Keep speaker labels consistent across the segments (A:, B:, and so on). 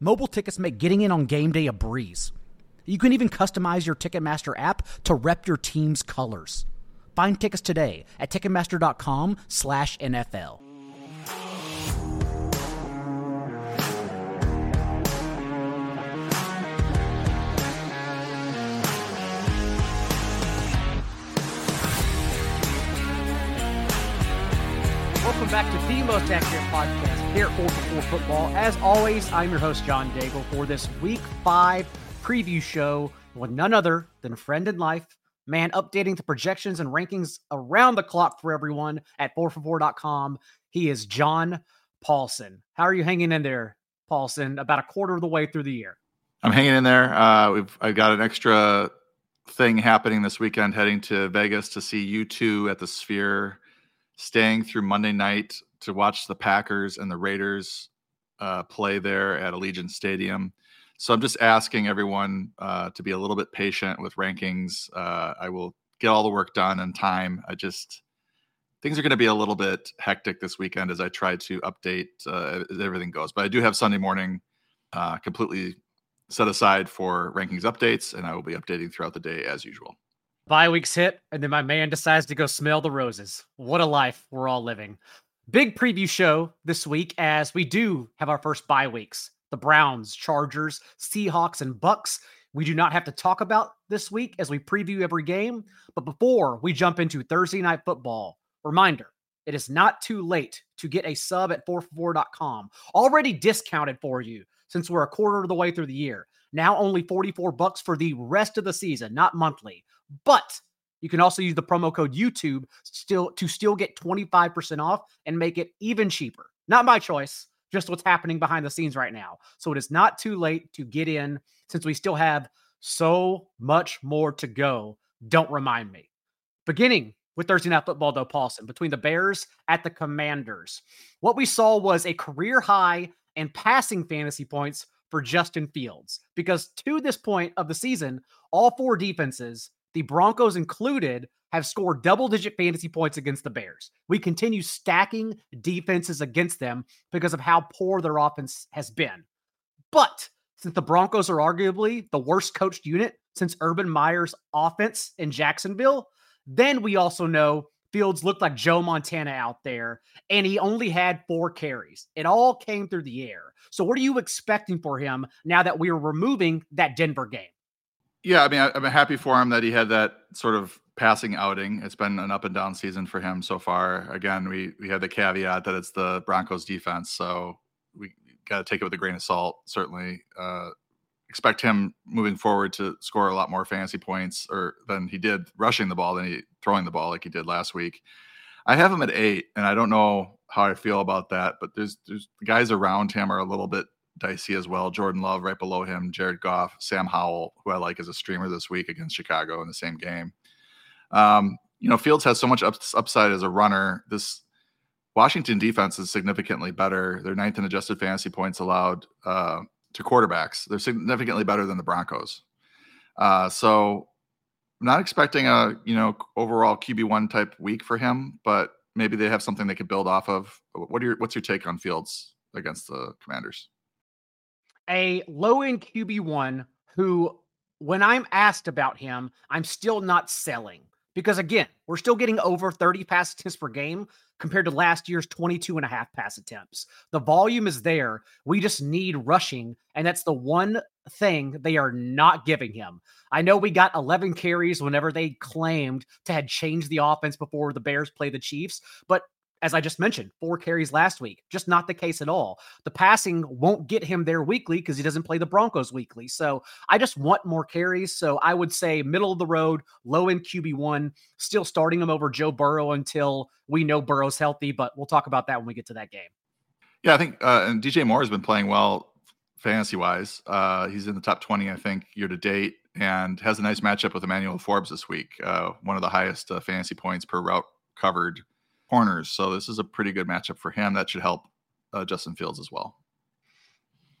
A: mobile tickets make getting in on game day a breeze. You can even customize your Ticketmaster app to rep your team's colors. Find tickets today at ticketmaster.com/nfl. Welcome back to the most accurate podcast here at 4 for 4 Football. As always, I'm your host, John Daigle, for this week five preview show with none other than friend in life, man, updating the projections and rankings around the clock for everyone at 4for4.com. He is John Paulson. How are you hanging in there, Paulson, about a quarter of the way through the year?
B: I'm hanging in there. Uh, we've I've got an extra thing happening this weekend, heading to Vegas to see U2 at the Sphere staying through Monday night to watch the Packers and the Raiders uh, play there at Allegiant Stadium. So I'm just asking everyone uh, to be a little bit patient with rankings. Uh, I will get all the work done in time. I just things are going to be a little bit hectic this weekend as I try to update uh, as everything goes. But I do have Sunday morning uh, completely set aside for rankings updates, and I will be updating throughout the day as usual.
A: Bye weeks hit, and then my man decides to go smell the roses. What a life we're all living. Big preview show this week as we do have our first bye weeks. The Browns, Chargers, Seahawks, and Bucs. We do not have to talk about this week as we preview every game. But before we jump into Thursday night football, reminder it is not too late to get a sub at 4for4.com. Already discounted for you since we're a quarter of the way through the year. Now only 44 bucks for the rest of the season, not monthly. But you can also use the promo code YouTube still to still get 25% off and make it even cheaper. Not my choice, just what's happening behind the scenes right now. So it is not too late to get in since we still have so much more to go. Don't remind me. Beginning with Thursday Night Football, though, Paulson, between the Bears at the Commanders, what we saw was a career high and passing fantasy points for Justin Fields because to this point of the season, all four defenses the Broncos included, have scored double digit fantasy points against the Bears. We continue stacking defenses against them because of how poor their offense has been. But since the Broncos are arguably the worst coached unit since Urban Meyer's offense in Jacksonville, then we also know Fields looked like Joe Montana out there, and he only had four carries. It all came through the air. So, what are you expecting for him now that we are removing that Denver game?
B: Yeah, I mean, I, am happy for him that he had that sort of passing outing. It's been an up and down season for him so far. Again, we we had the caveat that it's the Broncos defense, so we got to take it with a grain of salt. Certainly, uh, expect him moving forward to score a lot more fantasy points or than he did rushing the ball than he throwing the ball like he did last week. I have him at eight, and I don't know how I feel about that, but there's there's the guys around him are a little bit dicey as well. Jordan Love right below him, Jared Goff, Sam Howell, who I like as a streamer this week against Chicago in the same game. Um, you know, Fields has so much upside as a runner. This Washington defense is significantly better. They're ninth in adjusted fantasy points allowed uh, to quarterbacks. They're significantly better than the Broncos. Uh, so I'm not expecting a you know overall QB one type week for him, but maybe they have something they could build off of. What are your what's your take on Fields against the Commanders?
A: A low end QB1 who, when I'm asked about him, I'm still not selling. Because again, we're still getting over 30 pass attempts per game compared to last year's 22 and a half pass attempts. The volume is there. We just need rushing. And that's the one thing they are not giving him. I know we got 11 carries whenever they claimed to had changed the offense before the Bears play the Chiefs, but as I just mentioned, four carries last week. Just not the case at all. The passing won't get him there weekly because he doesn't play the Broncos weekly. So I just want more carries. So I would say middle of the road, low end QB1, still starting him over Joe Burrow until we know Burrow's healthy, but we'll talk about that when we get to that game.
B: Yeah, I think uh, and DJ Moore has been playing well fantasy wise. Uh, he's in the top 20, I think, year to date, and has a nice matchup with Emmanuel Forbes this week. Uh, one of the highest uh, fantasy points per route covered corners. So this is a pretty good matchup for him. That should help uh, Justin Fields as well.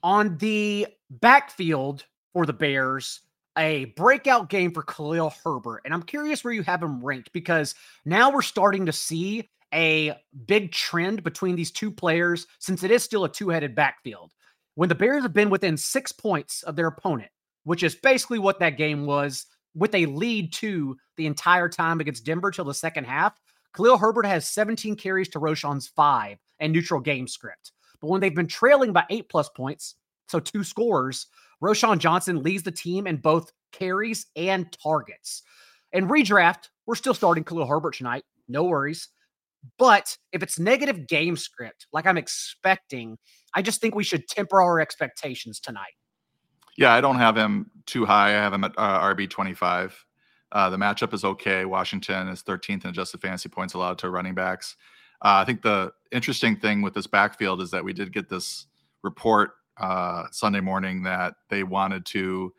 A: On the backfield for the Bears, a breakout game for Khalil Herbert. And I'm curious where you have him ranked because now we're starting to see a big trend between these two players since it is still a two headed backfield. When the Bears have been within six points of their opponent, which is basically what that game was with a lead to the entire time against Denver till the second half, Khalil Herbert has 17 carries to Roschon's five and neutral game script. But when they've been trailing by eight plus points, so two scores, Roschon Johnson leads the team in both carries and targets. And redraft, we're still starting Khalil Herbert tonight. No worries. But if it's negative game script, like I'm expecting, I just think we should temper our expectations tonight.
B: Yeah, I don't have him too high. I have him at uh, RB 25. Uh, the matchup is okay. Washington is 13th in adjusted fantasy points allowed to running backs. Uh, I think the interesting thing with this backfield is that we did get this report uh, Sunday morning that they wanted to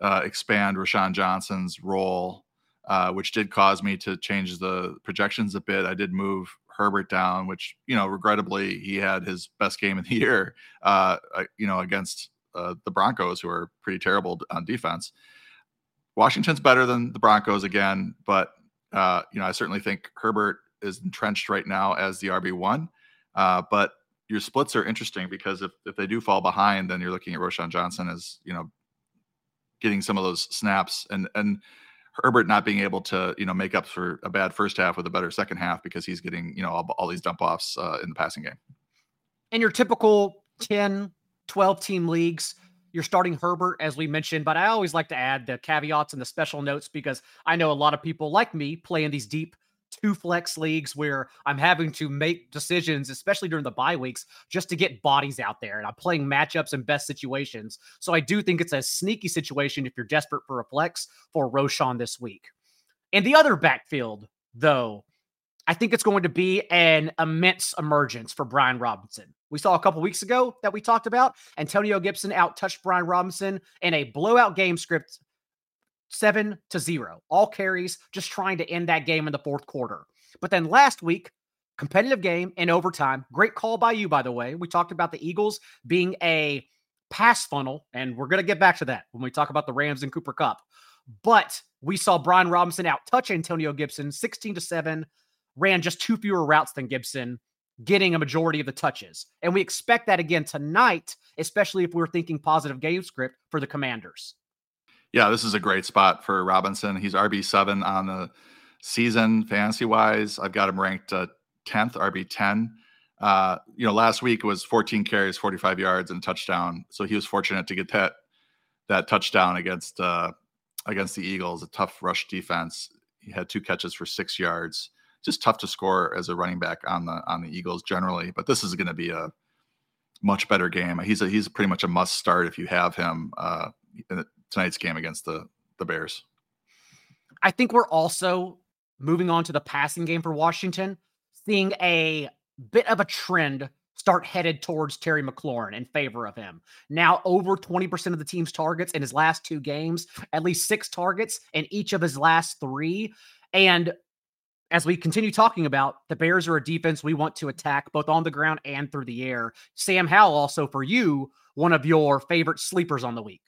B: uh, expand Roschon Johnson's role, uh, which did cause me to change the projections a bit. I did move Herbert down, which you know, regrettably, he had his best game of the year, you know, against the Broncos, who are pretty terrible on defense. Washington's better than the Broncos again, but uh, you know, I certainly think Herbert is entrenched right now as the RB one. Uh, but your splits are interesting because if, if they do fall behind, then you're looking at Roschon Johnson as you know getting some of those snaps and and Herbert not being able to you know make up for a bad first half with a better second half because he's getting you know all, all these dump offs uh, in the passing game.
A: In your typical 10, 12 team leagues, you're starting Herbert, as we mentioned, but I always like to add the caveats and the special notes because I know a lot of people like me play in these deep two flex leagues where I'm having to make decisions, especially during the bye weeks, just to get bodies out there. And I'm playing matchups and best situations. So I do think it's a sneaky situation if you're desperate for a flex for Roschon this week. And the other backfield, though, I think it's going to be an immense emergence for Brian Robinson. We saw a couple weeks ago that we talked about Antonio Gibson out touched Brian Robinson in a blowout game script seven to zero, all carries, just trying to end that game in the fourth quarter. But then last week, competitive game in overtime. Great call by you, by the way. We talked about the Eagles being a pass funnel, and we're going to get back to that when we talk about the Rams and Cooper Kupp. But we saw Brian Robinson out touch Antonio Gibson 16 to 7, ran just two fewer routes than Gibson, getting a majority of the touches. And we expect that again tonight, especially if we're thinking positive game script for the commanders
B: yeah, this is a great spot for Robinson. He's RB seven on the season fantasy wise. I've got him ranked uh, tenth, uh, RB ten. Uh, you know, last week was 14 carries, 45 yards, and touchdown. So he was fortunate to get that that touchdown against uh, against the Eagles, a tough rush defense. He had two catches for six yards. Just tough to score as a running back on the on the Eagles generally, but this is going to be a much better game. He's a he's pretty much a must start if you have him. Uh, tonight's game against the the Bears.
A: I think we're also moving on to the passing game for Washington, seeing a bit of a trend start headed towards Terry McLaurin in favor of him. Now over 20% of the team's targets in his last two games, at least six targets in each of his last three. And as we continue talking about, the Bears are a defense we want to attack both on the ground and through the air. Sam Howell, also for you, one of your favorite sleepers on the week.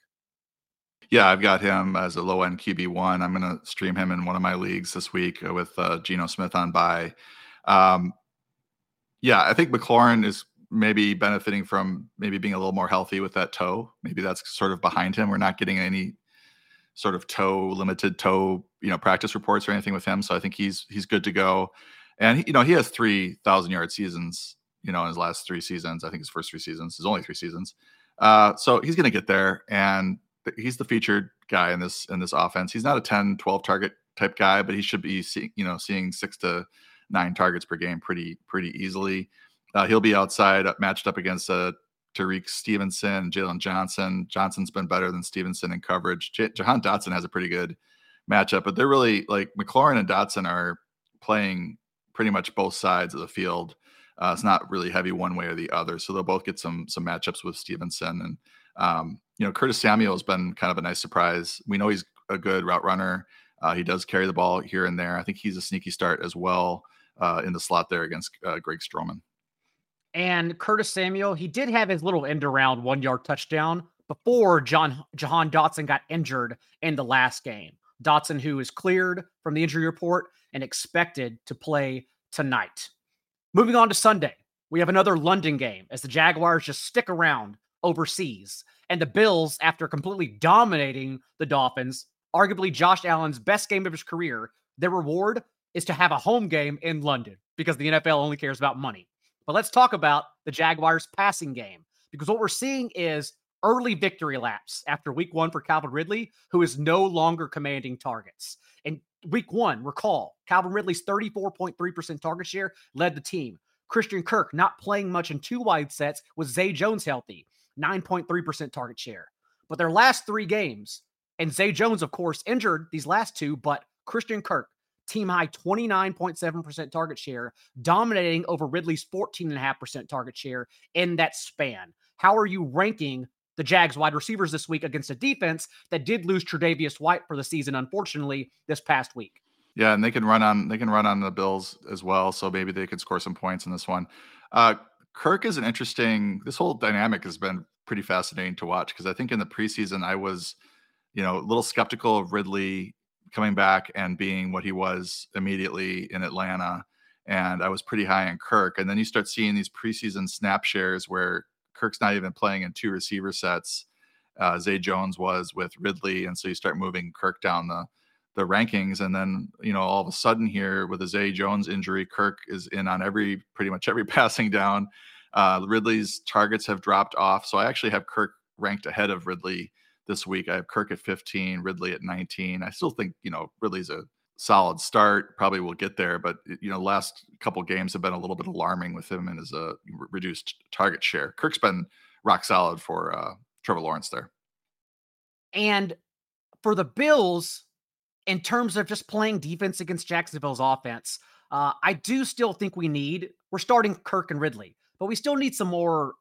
B: Yeah, I've got him as a low end QB one. I'm going to stream him in one of my leagues this week uh, with uh, Geno Smith on by. Um, yeah, I think McLaurin is maybe benefiting from maybe being a little more healthy with that toe. Maybe that's sort of behind him. We're not getting any sort of toe limited toe you know practice reports or anything with him. So I think he's he's good to go. And he, you know he has three thousand yard seasons. You know in his last three seasons. I think his first three seasons. His only three seasons. Uh, so he's going to get there. And he's the featured guy in this in this offense. He's not a 10, 12 target type guy, but he should be seeing, you know, seeing six to nine targets per game pretty pretty easily. Uh, he'll be outside uh, matched up against uh, Tyrique Stevenson, Jaylon Johnson. Johnson's been better than Stevenson in coverage. J- Jahan Dotson has a pretty good matchup, but they're really like McLaurin and Dotson are playing pretty much both sides of the field. Uh, it's not really heavy one way or the other, so they'll both get some some matchups with Stevenson and Um, you know, Curtis Samuel has been kind of a nice surprise. We know he's a good route runner. Uh, he does carry the ball here and there. I think he's a sneaky start as well uh, in the slot there against uh, Greg Stroman.
A: And Curtis Samuel, he did have his little end around one yard touchdown before John Jahan Dotson got injured in the last game. Dotson, who is cleared from the injury report and expected to play tonight. Moving on to Sunday, we have another London game as the Jaguars just stick around overseas. And the Bills, after completely dominating the Dolphins, arguably Josh Allen's best game of his career, their reward is to have a home game in London because the NFL only cares about money. But let's talk about the Jaguars passing game because what we're seeing is early victory laps after week one for Calvin Ridley, who is no longer commanding targets. In week one, recall Calvin Ridley's 34.3% target share led the team. Christian Kirk not playing much in two wide sets with Zay Jones healthy, 9.3% target share. But their last three games, and Zay Jones, of course, injured these last two, but Christian Kirk, team high 29.7% target share, dominating over Ridley's 14.5% target share in that span. How are you ranking the Jags wide receivers this week against a defense that did lose Tre'Davious White for the season, unfortunately, this past week?
B: Yeah, and they can run on they can run on the Bills as well, so maybe they could score some points in this one. Uh, Kirk is an interesting. This whole dynamic has been pretty fascinating to watch because I think in the preseason I was, you know, a little skeptical of Ridley coming back and being what he was immediately in Atlanta, and I was pretty high on Kirk. And then you start seeing these preseason snap shares where Kirk's not even playing in two receiver sets. Uh, Zay Jones was with Ridley, and so you start moving Kirk down the the rankings, and then you know all of a sudden here with a Zay Jones injury, Kirk is in on every pretty much every passing down. Uh, Ridley's targets have dropped off, so I actually have Kirk ranked ahead of Ridley this week. I have Kirk at 15, Ridley at 19. I still think you know Ridley's a solid start. Probably will get there, but you know, last couple games have been a little bit alarming with him and his uh, reduced target share. Kirk's been rock solid for uh, Trevor Lawrence there.
A: And for the Bills, in terms of just playing defense against Jacksonville's offense, uh, I do still think we need. We're starting Kirk and Ridley, but we still need some more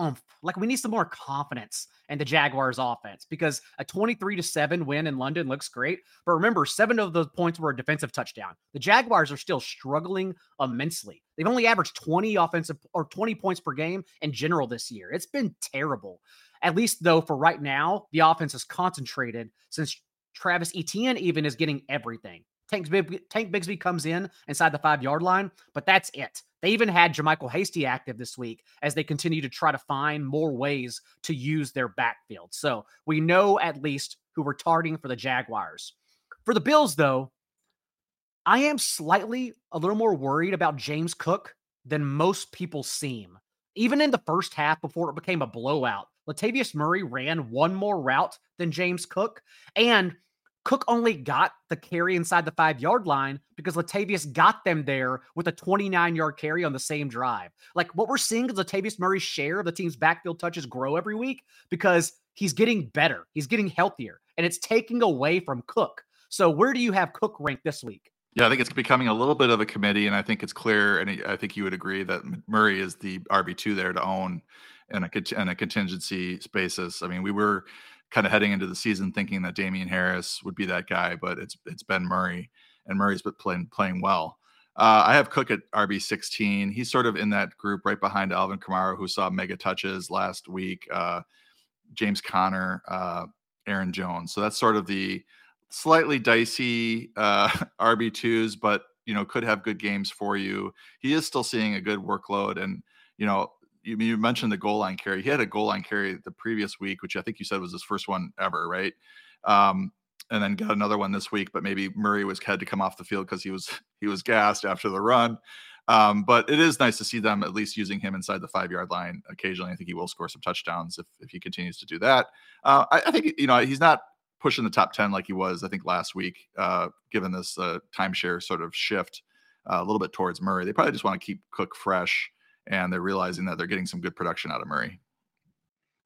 A: oomph. Like we need some more confidence in the Jaguars offense because a 23 to 7 win in London looks great. But remember, seven of those points were a defensive touchdown. The Jaguars are still struggling immensely. They've only averaged 20 offensive or 20 points per game in general this year. It's been terrible. At least though, for right now, the offense is concentrated since Travis Etienne even is getting everything. Tank, Tank Bigsby comes in inside the five yard line, but that's it. They even had JaMycal Hasty active this week as they continue to try to find more ways to use their backfield. So we know at least who we're targeting for the Jaguars. For the Bills, though, I am slightly a little more worried about James Cook than most people seem. Even in the first half before it became a blowout, Latavius Murray ran one more route than James Cook. And Cook only got the carry inside the five yard line because Latavius got them there with a 29 yard carry on the same drive. Like what we're seeing is Latavius Murray's share of the team's backfield touches grow every week because he's getting better, he's getting healthier, and it's taking away from Cook. So where do you have Cook ranked this week?
B: Yeah, I think it's becoming a little bit of a committee, and I think it's clear, and I think you would agree that Murray is the RB two there to own in a in a contingency basis. I mean, we were kind of heading into the season thinking that Damien Harris would be that guy, but it's it's Ben Murray, and Murray's been playing playing well. Uh, I have Cook at RB sixteen. He's sort of in that group right behind Alvin Kamara, who saw mega touches last week. Uh, James Conner, uh, Aaron Jones. So that's sort of the slightly dicey uh, RB twos, but you know could have good games for you. He is still seeing a good workload, and you know you, mentioned the goal line carry. He had a goal line carry the previous week, which I think you said was his first one ever, right? Um, and then got another one this week, but maybe Murray was had to come off the field because he was he was gassed after the run. Um, but it is nice to see them at least using him inside the five yard line occasionally. I think he will score some touchdowns if if he continues to do that. Uh, I, I, think you know he's not pushing the top ten like he was I think last week, uh, given this uh, timeshare sort of shift uh, a little bit towards Murray. They probably just want to keep Cook fresh and they're realizing that they're getting some good production out of Murray.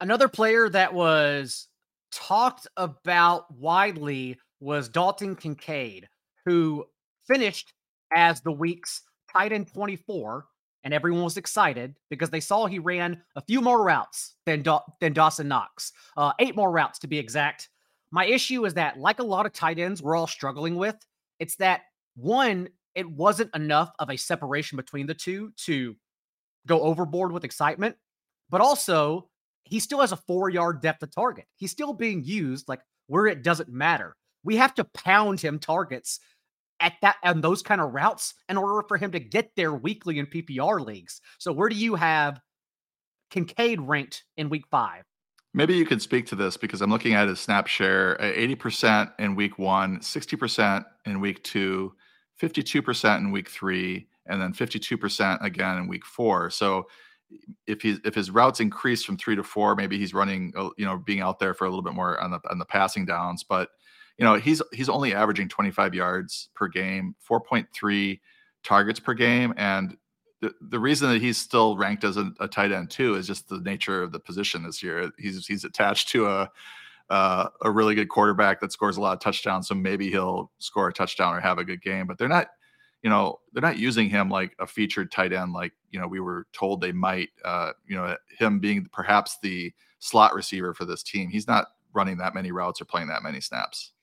A: Another player that was talked about widely was Dalton Kincaid, who finished as the week's tight end 24 and everyone was excited because they saw he ran a few more routes than, da- than Dawson Knox, uh, eight more routes to be exact. My issue is that, like a lot of tight ends we're all struggling with, it's that one, it wasn't enough of a separation between the two to go overboard with excitement, but also he still has a four yard depth of target. He's still being used like where it doesn't matter. We have to pound him targets at that and those kind of routes in order for him to get there weekly in PPR leagues. So where do you have Kincaid ranked in week five?
B: Maybe you could speak to this because I'm looking at his snap share 80% in week one, 60% in week two, 52% in week three, and then 52% again in week four. So if he's if his routes increase from three to four, maybe he's running, uh, you know, being out there for a little bit more on the on the passing downs. But you know, he's he's only averaging 25 yards per game, 4.3 targets per game, and the, the reason that he's still ranked as a, a tight end too is just the nature of the position this year. He's he's attached to a uh, a really good quarterback that scores a lot of touchdowns, so maybe he'll score a touchdown or have a good game. But they're not you know they're not using him like a featured tight end like you know we were told they might uh you know him being perhaps the slot receiver for this team. He's not running that many routes or playing that many snaps.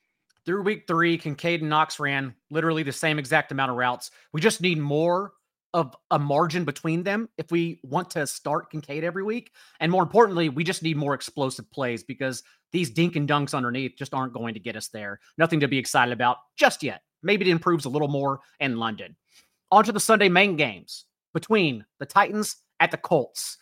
A: Through week three kincaid and knox ran literally the same exact amount of routes. We just need more of a margin between them if we want to start kincaid every week. And more importantly we just need more explosive plays because these dink and dunks underneath just aren't going to get us there. Nothing to be excited about just yet Maybe it improves a little more in London. On to the Sunday main games between the Titans at the Colts.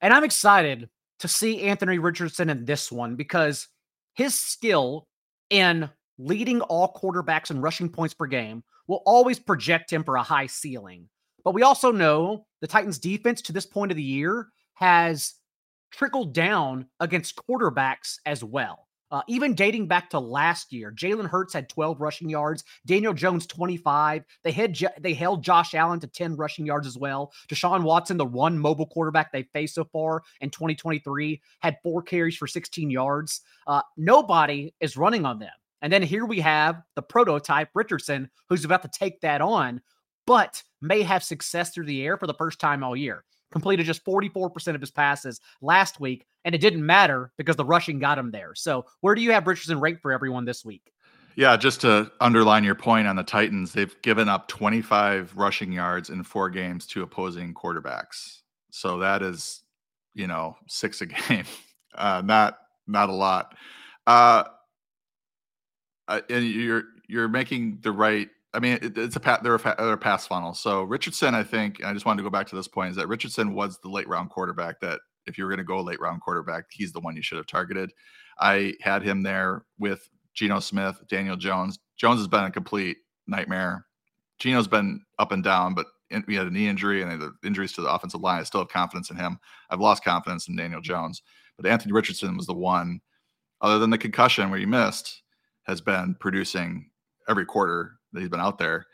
A: And I'm excited to see Anthony Richardson in this one because his skill in leading all quarterbacks in rushing points per game will always project him for a high ceiling. But we also know the Titans defense to this point of the year has trickled down against quarterbacks as well. Uh, even dating back to last year, Jalen Hurts had 12 rushing yards. Daniel Jones 25. They had they held Josh Allen to 10 rushing yards as well. Deshaun Watson, the one mobile quarterback they faced so far in 2023, had four carries for 16 yards. Uh, nobody is running on them. And then here we have the prototype Richardson, who's about to take that on, but may have success through the air for the first time all year completed just 44% of his passes last week, and it didn't matter because the rushing got him there. So, where do you have Richardson ranked for everyone this week?
B: Yeah, just to underline your point on the Titans, they've given up 25 rushing yards in four games to opposing quarterbacks. So that is, you know, six a game. Uh, not not a lot. Uh, uh and you're you're making the right I mean, it, it's a pat. They're a, they're a pass funnel. So Richardson, I think, I just wanted to go back to this point: is that Richardson was the late round quarterback that if you were going to go late round quarterback, he's the one you should have targeted. I had him there with Geno Smith, Daniel Jones. Jones has been a complete nightmare. Geno's been up and down, but we had a knee injury and the injuries to the offensive line. I still have confidence in him. I've lost confidence in Daniel Jones, but Anthony Richardson was the one, other than the concussion where he missed, has been producing every quarter that he's been out there.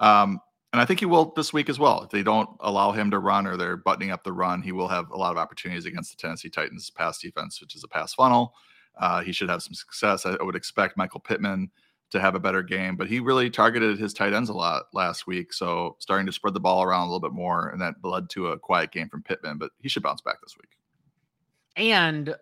B: Um, and I think he will this week as well. If they don't allow him to run or they're buttoning up the run, he will have a lot of opportunities against the Tennessee Titans pass defense, which is a pass funnel. Uh, he should have some success. I, would expect Michael Pittman to have a better game, but he really targeted his tight ends a lot last week. So starting to spread the ball around a little bit more, and that led to a quiet game from Pittman, but he should bounce back this week.
A: And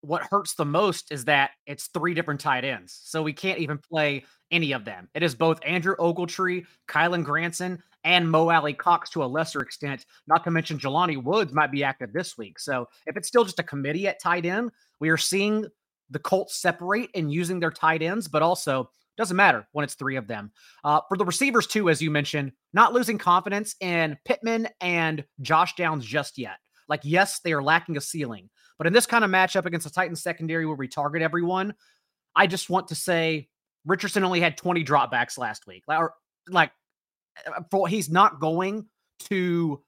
A: what hurts the most is that it's three different tight ends. So we can't even play any of them. It is both Andrew Ogletree, Kylen Granson, and Mo Alie-Cox to a lesser extent, not to mention Jelani Woods might be active this week. So if it's still just a committee at tight end, we are seeing the Colts separate and using their tight ends, but also doesn't matter when it's three of them. Uh, for the receivers, too, as you mentioned, not losing confidence in Pittman and Josh Downs just yet. Like, yes, they are lacking a ceiling, but in this kind of matchup against the Titans secondary where we target everyone, I just want to say Richardson only had 20 dropbacks last week. Or like uh, for he's not going to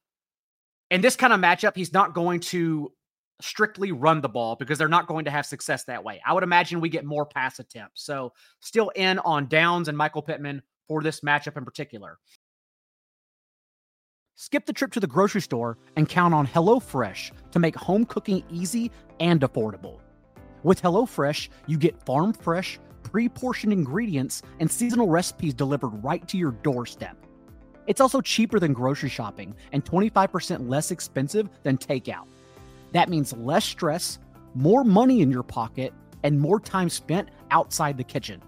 A: in this kind of matchup, he's not going to strictly run the ball because they're not going to have success that way. I would imagine we get more pass attempts. So still in on Downs and Michael Pittman for this matchup in particular. Skip the trip to the grocery store and count on HelloFresh to make home cooking easy and affordable. With HelloFresh, you get farm fresh, pre portioned ingredients and seasonal recipes delivered right to your doorstep. It's also cheaper than grocery shopping and 25% less expensive than takeout. That means less stress, more money in your pocket, and more time spent outside the kitchen.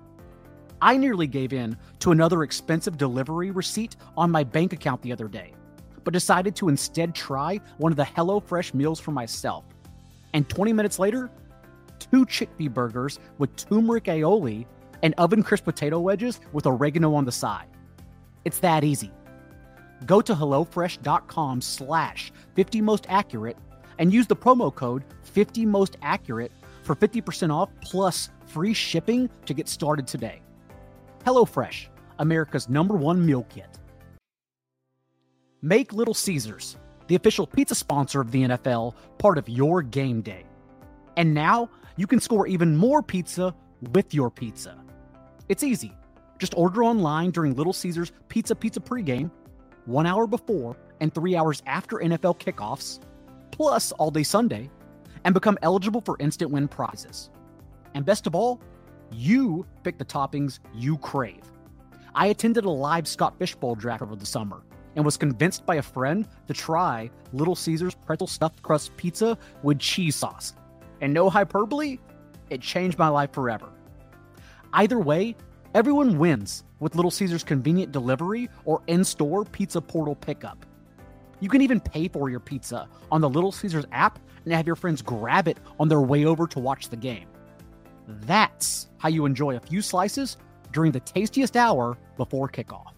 A: I nearly gave in to another expensive delivery receipt on my bank account the other day, but decided to instead try one of the HelloFresh meals for myself. And 20 minutes later, two chickpea burgers with turmeric aioli and oven crisp potato wedges with oregano on the side. It's that easy. Go to HelloFresh.com slash 50 most accurate and use the promo code 50 most accurate for 50% off plus free shipping to get started today. HelloFresh, America's number one meal kit. Make Little Caesars, the official pizza sponsor of the NFL, part of your game day. And now you can score even more pizza with your pizza. It's easy. Just order online during Little Caesars Pizza Pizza pregame, one hour before and three hours after NFL kickoffs, plus all day Sunday, and become eligible for instant win prizes. And best of all, you pick the toppings you crave. I attended a live Scott Fishbowl draft over the summer and was convinced by a friend to try Little Caesars pretzel stuffed crust pizza with cheese sauce. And no hyperbole, it changed my life forever. Either way, everyone wins with Little Caesars convenient delivery or in store pizza portal pickup. You can even pay for your pizza on the Little Caesars app and have your friends grab it on their way over to watch the game. That's how you enjoy a few slices during the tastiest hour before kickoff.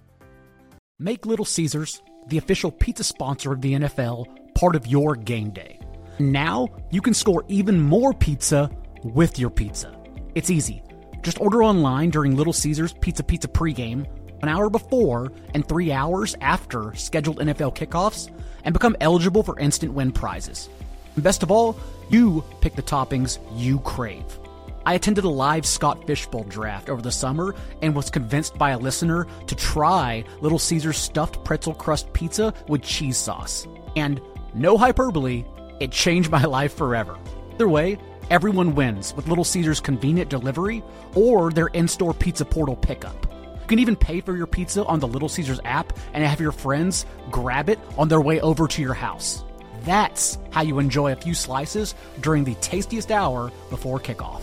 A: Make Little Caesars, the official pizza sponsor of the NFL, part of your game day. Now you can score even more pizza with your pizza. It's easy. Just order online during Little Caesars Pizza Pizza pregame, an hour before and three hours after scheduled NFL kickoffs, and become eligible for instant win prizes. And best of all, you pick the toppings you crave. I attended a live Scott Fishbowl draft over the summer and was convinced by a listener to try Little Caesars stuffed pretzel crust pizza with cheese sauce. And no hyperbole, it changed my life forever. Either way, everyone wins with Little Caesars convenient delivery or their in store pizza portal pickup. You can even pay for your pizza on the Little Caesars app and have your friends grab it on their way over to your house. That's how you enjoy a few slices during the tastiest hour before kickoff.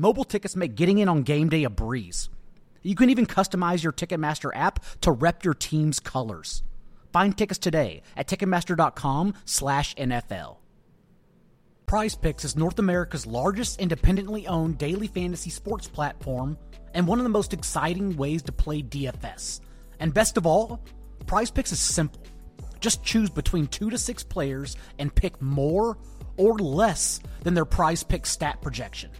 A: Mobile tickets make getting in on game day a breeze. You can even customize your Ticketmaster app to rep your team's colors. Find tickets today at Ticketmaster.com/NFL. Prize Picks is North America's largest independently owned daily fantasy sports platform and one of the most exciting ways to play DFS. And best of all, Prize Picks is simple. Just choose between two to six players and pick more or less than their Prize Pick stat projection.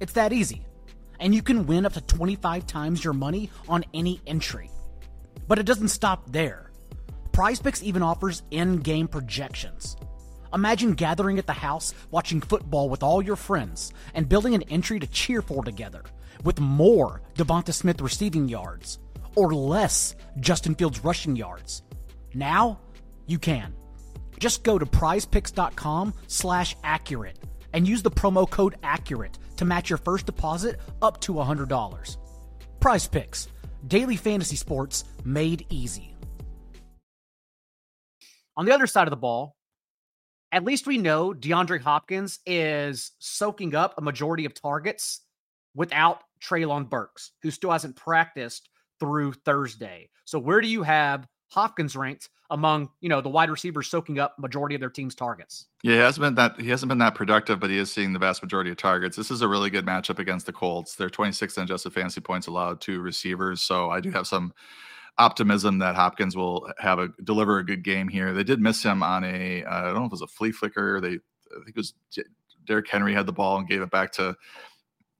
A: It's that easy. And you can win up to 25 times your money on any entry. But it doesn't stop there. PrizePicks even offers in game projections. Imagine gathering at the house, watching football with all your friends, and building an entry to cheer for together, with more Devonta Smith receiving yards, or less Justin Fields rushing yards. Now, you can. Just go to prizepicks.com slash accurate and use the promo code ACCURATE to match your first deposit up to $100. Prize Picks, daily fantasy sports made easy. On the other side of the ball, at least we know DeAndre Hopkins is soaking up a majority of targets without Treylon Burks, who still hasn't practiced through Thursday. So where do you have Hopkins ranked among you know the wide receivers soaking up majority of their team's targets.
B: Yeah, he hasn't been that he hasn't been that productive, but he is seeing the vast majority of targets. This is a really good matchup against the Colts. They're 26th in adjusted fantasy points allowed to receivers, so I do have some optimism that Hopkins will have a deliver a good game here. They did miss him on a uh, I don't know if it was a flea flicker. They I think it was Derrick Henry had the ball and gave it back to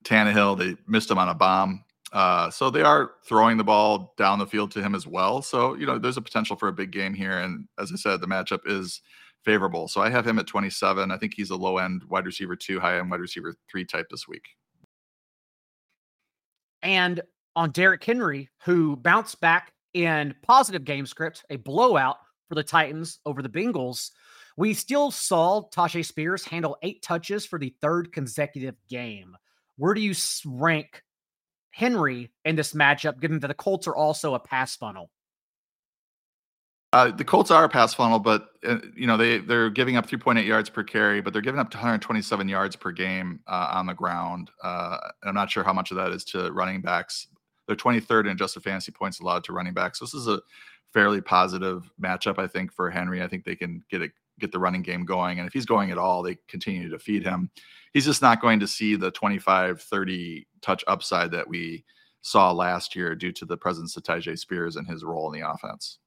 B: Tannehill. They missed him on a bomb Uh, so they are throwing the ball down the field to him as well. So, you know, there's a potential for a big game here. And as I said, the matchup is favorable. So I have him at 27. I think he's a low end wide receiver two, high end wide receiver three type this week.
A: And on Derrick Henry, who bounced back in positive game script, a blowout for the Titans over the Bengals. We still saw Tyjae Spears handle eight touches for the third consecutive game. Where do you rank Henry in this matchup, given that the Colts are also a pass funnel?
B: Uh, the Colts are a pass funnel, but uh, you know they they're giving up 3.8 yards per carry, but they're giving up 127 yards per game uh, on the ground. Uh, I'm not sure how much of that is to running backs. They're 23rd in adjusted fantasy points allowed to running backs. So this is a fairly positive matchup, I think, for Henry. I think they can get it get the running game going. And if he's going at all, they continue to feed him. He's just not going to see the 25, 30 touch upside that we saw last year due to the presence of Tyjae Spears and his role in the offense.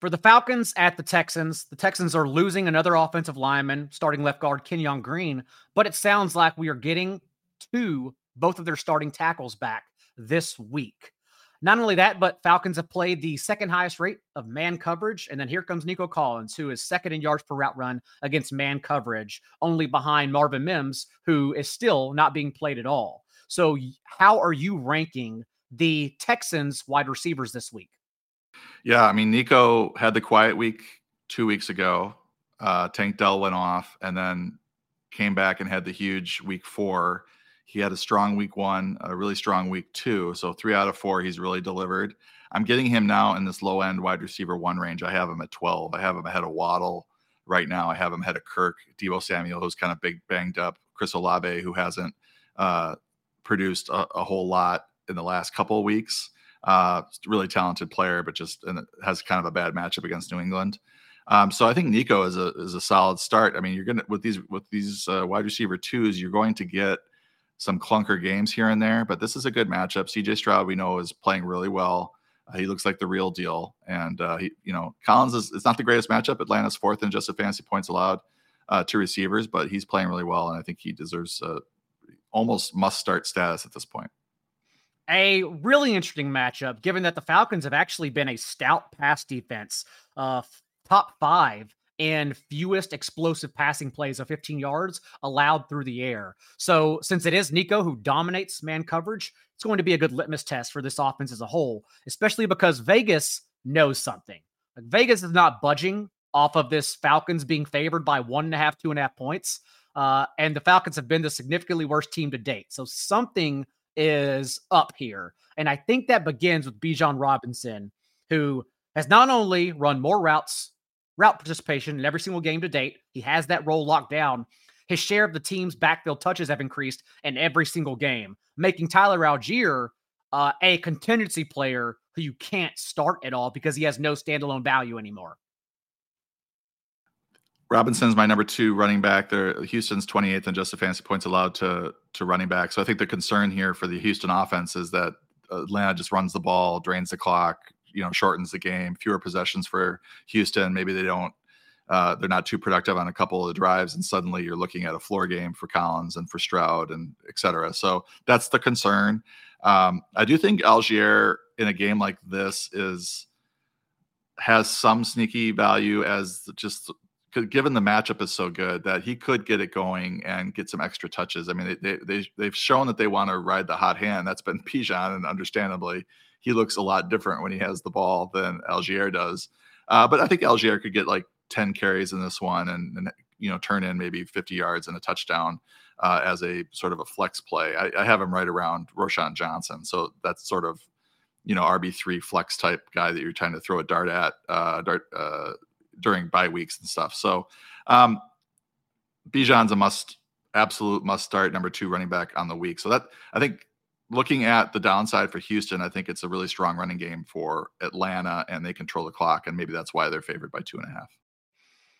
A: For the Falcons at the Texans, the Texans are losing another offensive lineman, starting left guard Kenyon Green, but it sounds like we are getting to both of their starting tackles back this week. Not only that, but Falcons have played the second highest rate of man coverage. And then here comes Nico Collins, who is second in yards per route run against man coverage, only behind Marvin Mims, who is still not being played at all. So, how are you ranking the Texans wide receivers this week?
B: Yeah, I mean, Nico had the quiet week two weeks ago. Uh, Tank Dell went off and then came back and had the huge week four. He had a strong week one, a really strong week two. So three out of four, he's really delivered. I'm getting him now in this low end wide receiver one range. I have him at 12. I have him ahead of Waddle right now. I have him ahead of Kirk, Deebo Samuel, who's kind of big banged up, Chris Olave, who hasn't uh, produced a, a, whole lot in the last couple of weeks. Uh, really talented player, but just has kind of a bad matchup against New England. Um, so I think Nico is a is a solid start. I mean, you're gonna with these with these uh, wide receiver twos, you're going to get some clunker games here and there, but this is a good matchup. CJ Stroud, we know, is playing really well. Uh, he looks like the real deal. And, uh, he, you know, Collins is it's not the greatest matchup. Atlanta's fourth in just a fantasy points allowed uh, to receivers, but he's playing really well. And I think he deserves almost must start status at this point.
A: A really interesting matchup, given that the Falcons have actually been a stout pass defense, uh, top five and fewest explosive passing plays of 15 yards allowed through the air. So, since it is Nico who dominates man coverage, it's going to be a good litmus test for this offense as a whole, especially because Vegas knows something. Like Vegas is not budging off of this Falcons being favored by one and a half, two and a half points. Uh, and the Falcons have been the significantly worst team to date. So, something is up here. And I think that begins with Bijan Robinson, who has not only run more routes route participation in every single game to date. He has that role locked down. His share of the team's backfield touches have increased in every single game, making Tyler Allgeier uh, a contingency player who you can't start at all because he has no standalone value anymore.
B: Robinson's my number two running back. There, Houston's 28th in just the fantasy points allowed to to running back. So I think the concern here for the Houston offense is that Atlanta just runs the ball, drains the clock, you know shortens the game. Fewer possessions for Houston. Maybe they don't. Uh, they're not too productive on a couple of the drives, and suddenly you're looking at a floor game for Collins and for Stroud and et cetera. So that's the concern. Um, I do think Allgeier in a game like this is has some sneaky value as just given the matchup is so good that he could get it going and get some extra touches. I mean, they, they, they've shown that they want to ride the hot hand. That's been Bijan, and understandably, he looks a lot different when he has the ball than Allgeier does. Uh, but I think Allgeier could get like 10 carries in this one and, and you know turn in maybe 50 yards and a touchdown uh, as a sort of a flex play. I, I, have him right around Roschon Johnson, so that's sort of you know RB three flex type guy that you're trying to throw a dart at uh, dart uh, during bye weeks and stuff. So um, Bijan's a must, absolute must start number two running back on the week. So that I think looking at the downside for Houston, I think it's a really strong running game for Atlanta, and they control the clock, and maybe that's why they're favored by two and a half.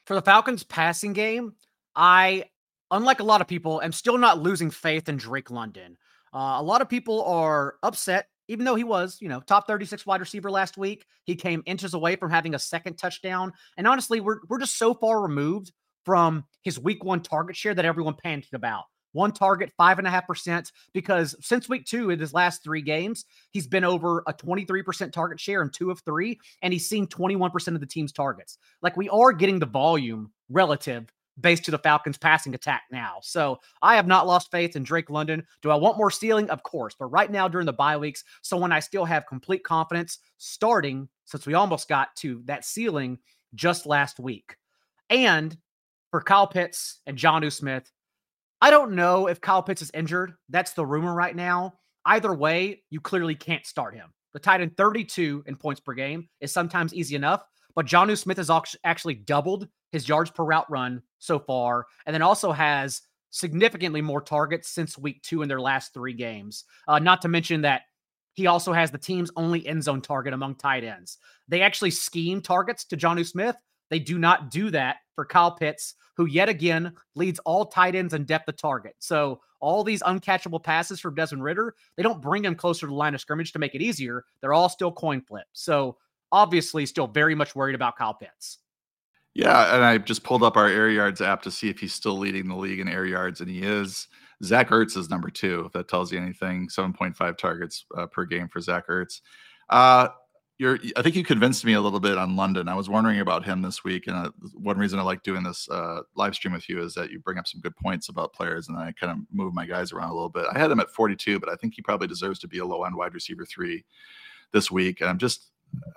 A: For the Falcons passing game, I, unlike a lot of people, am still not losing faith in Drake London. Uh, a lot of people are upset, even though he was, you know, top 36 wide receiver last week. He came inches away from having a second touchdown. And honestly, we're we're just so far removed from his week one target share that everyone panicked about one target, five and a half percent. Because since week two, in his last three games, he's been over a 23% target share in two of three, and he's seen 21% of the team's targets. Like we are getting the volume relative based to the Falcons passing attack now. So I have not lost faith in Drake London. Do I want more ceiling? Of course. But right now during the bye weeks, so when I still have complete confidence starting, since we almost got to that ceiling just last week. And for Kyle Pitts and Jonnu Smith, I don't know if Kyle Pitts is injured. That's the rumor right now. Either way, you clearly can't start him. The tight end 32 in points per game is sometimes easy enough, but Jonnu Smith has actually doubled his yards per route run so far, and then also has significantly more targets since week two in their last three games. Uh, not to mention that he also has the team's only end zone target among tight ends. They actually scheme targets to Jonnu Smith. They do not do that for Kyle Pitts, who yet again leads all tight ends in depth of target. So all these uncatchable passes from Desmond Ridder, they don't bring him closer to the line of scrimmage to make it easier. They're all still coin flip. So obviously still very much worried about Kyle Pitts.
B: Yeah, and I just pulled up our air yards app to see if he's still leading the league in air yards, and he is. Zach Ertz is number two, if that tells you anything. 7.5 targets uh, per game for Zach Ertz. Uh, you're, I think you convinced me a little bit on London. I was wondering about him this week, and uh, one reason I like doing this uh, live stream with you is that you bring up some good points about players, and I kind of move my guys around a little bit. I had him at 42, but I think he probably deserves to be a low end wide receiver three this week. And I'm just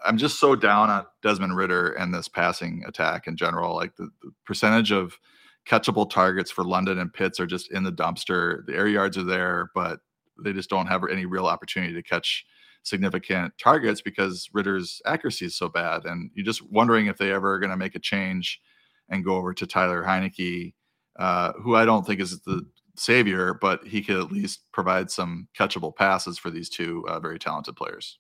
B: I'm just so down on Desmond Ridder and this passing attack in general. Like the, the, percentage of catchable targets for London and Pitts are just in the dumpster. The air yards are there, but they just don't have any real opportunity to catch significant targets because Ridder's accuracy is so bad. And you're just wondering if they ever are going to make a change and go over to Tyler Heinicke, uh, who I don't think is the savior, but he could at least provide some catchable passes for these two uh, very talented players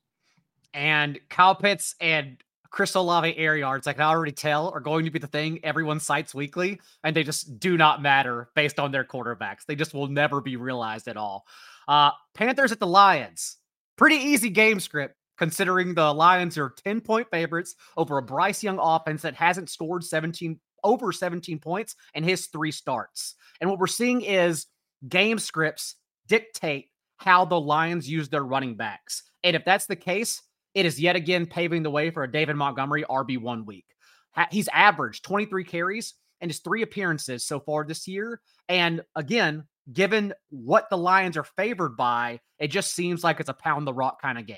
A: and Kyle Pitts and Chris Olave air yards, I can already tell, are going to be the thing everyone cites weekly, and they just do not matter based on their quarterbacks. They just will never be realized at all. Uh, Panthers at the Lions. Pretty easy game script, considering the Lions are 10 point favorites over a Bryce Young offense that hasn't scored 17 over 17 points in his three starts. And what we're seeing is game scripts dictate how the Lions use their running backs. And if that's the case, it is yet again paving the way for a David Montgomery RB1 week. He's averaged 23 carries in his three appearances so far this year. And again, given what the Lions are favored by, it just seems like it's a pound the rock kind of game.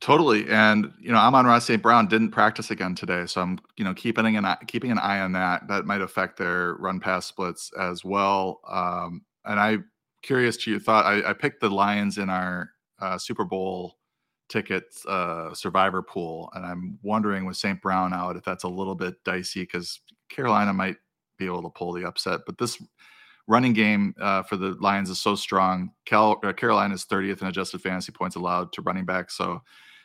B: Totally, and you know, Amon-Ra St. Brown didn't practice again today, so I'm you know keeping an eye, keeping an eye on that. That might affect their run pass splits as well. Um, and I'm curious to your thought. I, I picked the Lions in our uh, Super Bowl tickets uh, survivor pool, and I'm wondering with St. Brown out if that's a little bit dicey because Carolina might be able to pull the upset. But this running game uh, for the Lions is so strong. Cal, uh, Carolina is 30th in adjusted fantasy points allowed to running back. So,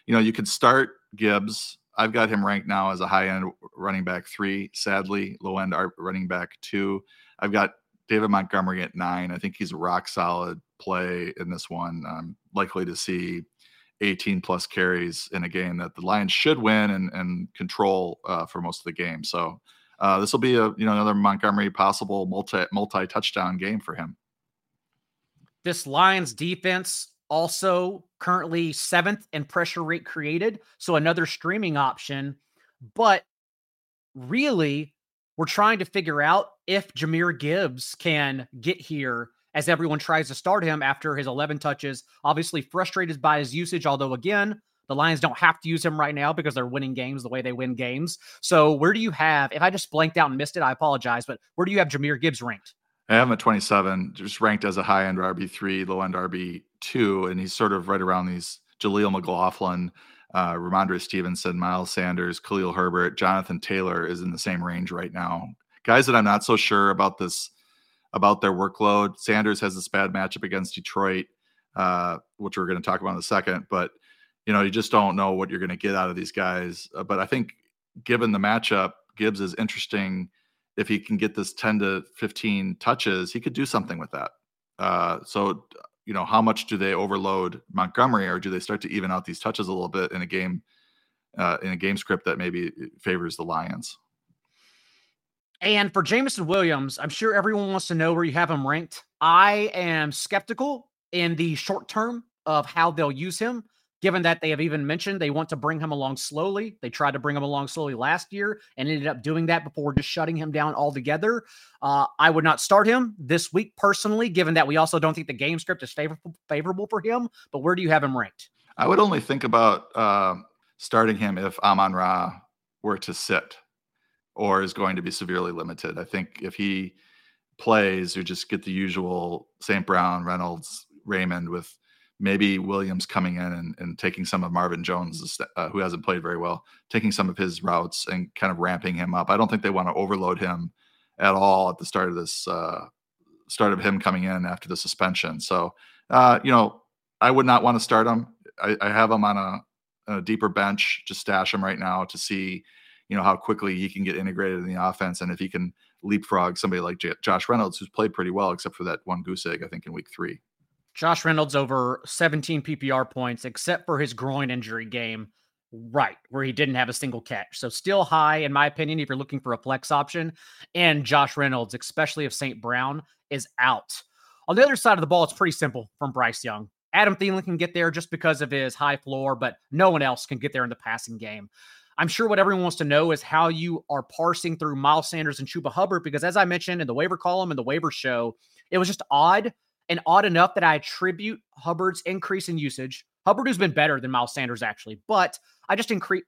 B: you know, you could start Gibbs. I've got him ranked now as a high end running back three. Sadly, low end running back two. I've got David Montgomery at nine. I think he's a rock solid play in this one. I'm likely to see 18 plus carries in a game that the Lions should win and, and control uh, for most of the game. So uh, this will be a you know another Montgomery possible multi multi touchdown game for him.
A: This Lions defense also currently seventh in pressure rate created, so another streaming option. But really, we're trying to figure out if Jahmyr Gibbs can get here as everyone tries to start him after his 11 touches. Obviously, frustrated by his usage, although, again, the Lions don't have to use him right now because they're winning games the way they win games. So, where do you have, if I just blanked out and missed it, I apologize, but where do you have Jahmyr Gibbs ranked?
B: I have him at 27, just ranked as a high end RB3, low end RB2. And he's sort of right around these Jaleel McLaughlin, uh, Rhamondre Stevenson, Miles Sanders, Khalil Herbert, Jonathan Taylor is in the same range right now. Guys that I'm not so sure about this about their workload. Sanders has this bad matchup against Detroit, uh, which we're going to talk about in a second. But you know, you just don't know what you're going to get out of these guys. Uh, but I think, given the matchup, Gibbs is interesting. If he can get this 10 to 15 touches, he could do something with that. Uh, so, you know, how much do they overload Montgomery, or do they start to even out these touches a little bit in a game, uh, in a game script that maybe favors the Lions?
A: And for Jameson Williams, I'm sure everyone wants to know where you have him ranked. I am skeptical in the short term of how they'll use him, given that they have even mentioned they want to bring him along slowly. They tried to bring him along slowly last year and ended up doing that before just shutting him down altogether. Uh, I would not start him this week personally, given that we also don't think the game script is favorable favorable for him. But where do you have him ranked?
B: I would only think about uh, starting him if Amon Ra were to sit or is going to be severely limited. I think if he plays, you just get the usual St. Brown, Reynolds, Raymond with maybe Williams coming in and, and taking some of Marvin Jones, uh, who hasn't played very well, taking some of his routes and kind of ramping him up. I don't think they want to overload him at all at the start of this uh, start of him coming in after the suspension. So, uh, you know, I would not want to start him. I, I have him on a, a deeper bench, just stash him right now to see you know how quickly he can get integrated in the offense and if he can leapfrog somebody like J- Josh Reynolds who's played pretty well except for that one goose egg I think in week 3.
A: Josh Reynolds over 17 PPR points except for his groin injury game right where he didn't have a single catch. So still high in my opinion if you're looking for a flex option and Josh Reynolds especially if St. Brown is out. On the other side of the ball it's pretty simple from Bryce Young. Adam Thielen can get there just because of his high floor, but no one else can get there in the passing game. I'm sure what everyone wants to know is how you are parsing through Miles Sanders and Chuba Hubbard, because as I mentioned in the waiver column and the waiver show, it was just odd and odd enough that I attribute Hubbard's increase in usage. Hubbard who's been better than Miles Sanders, actually, but I just increase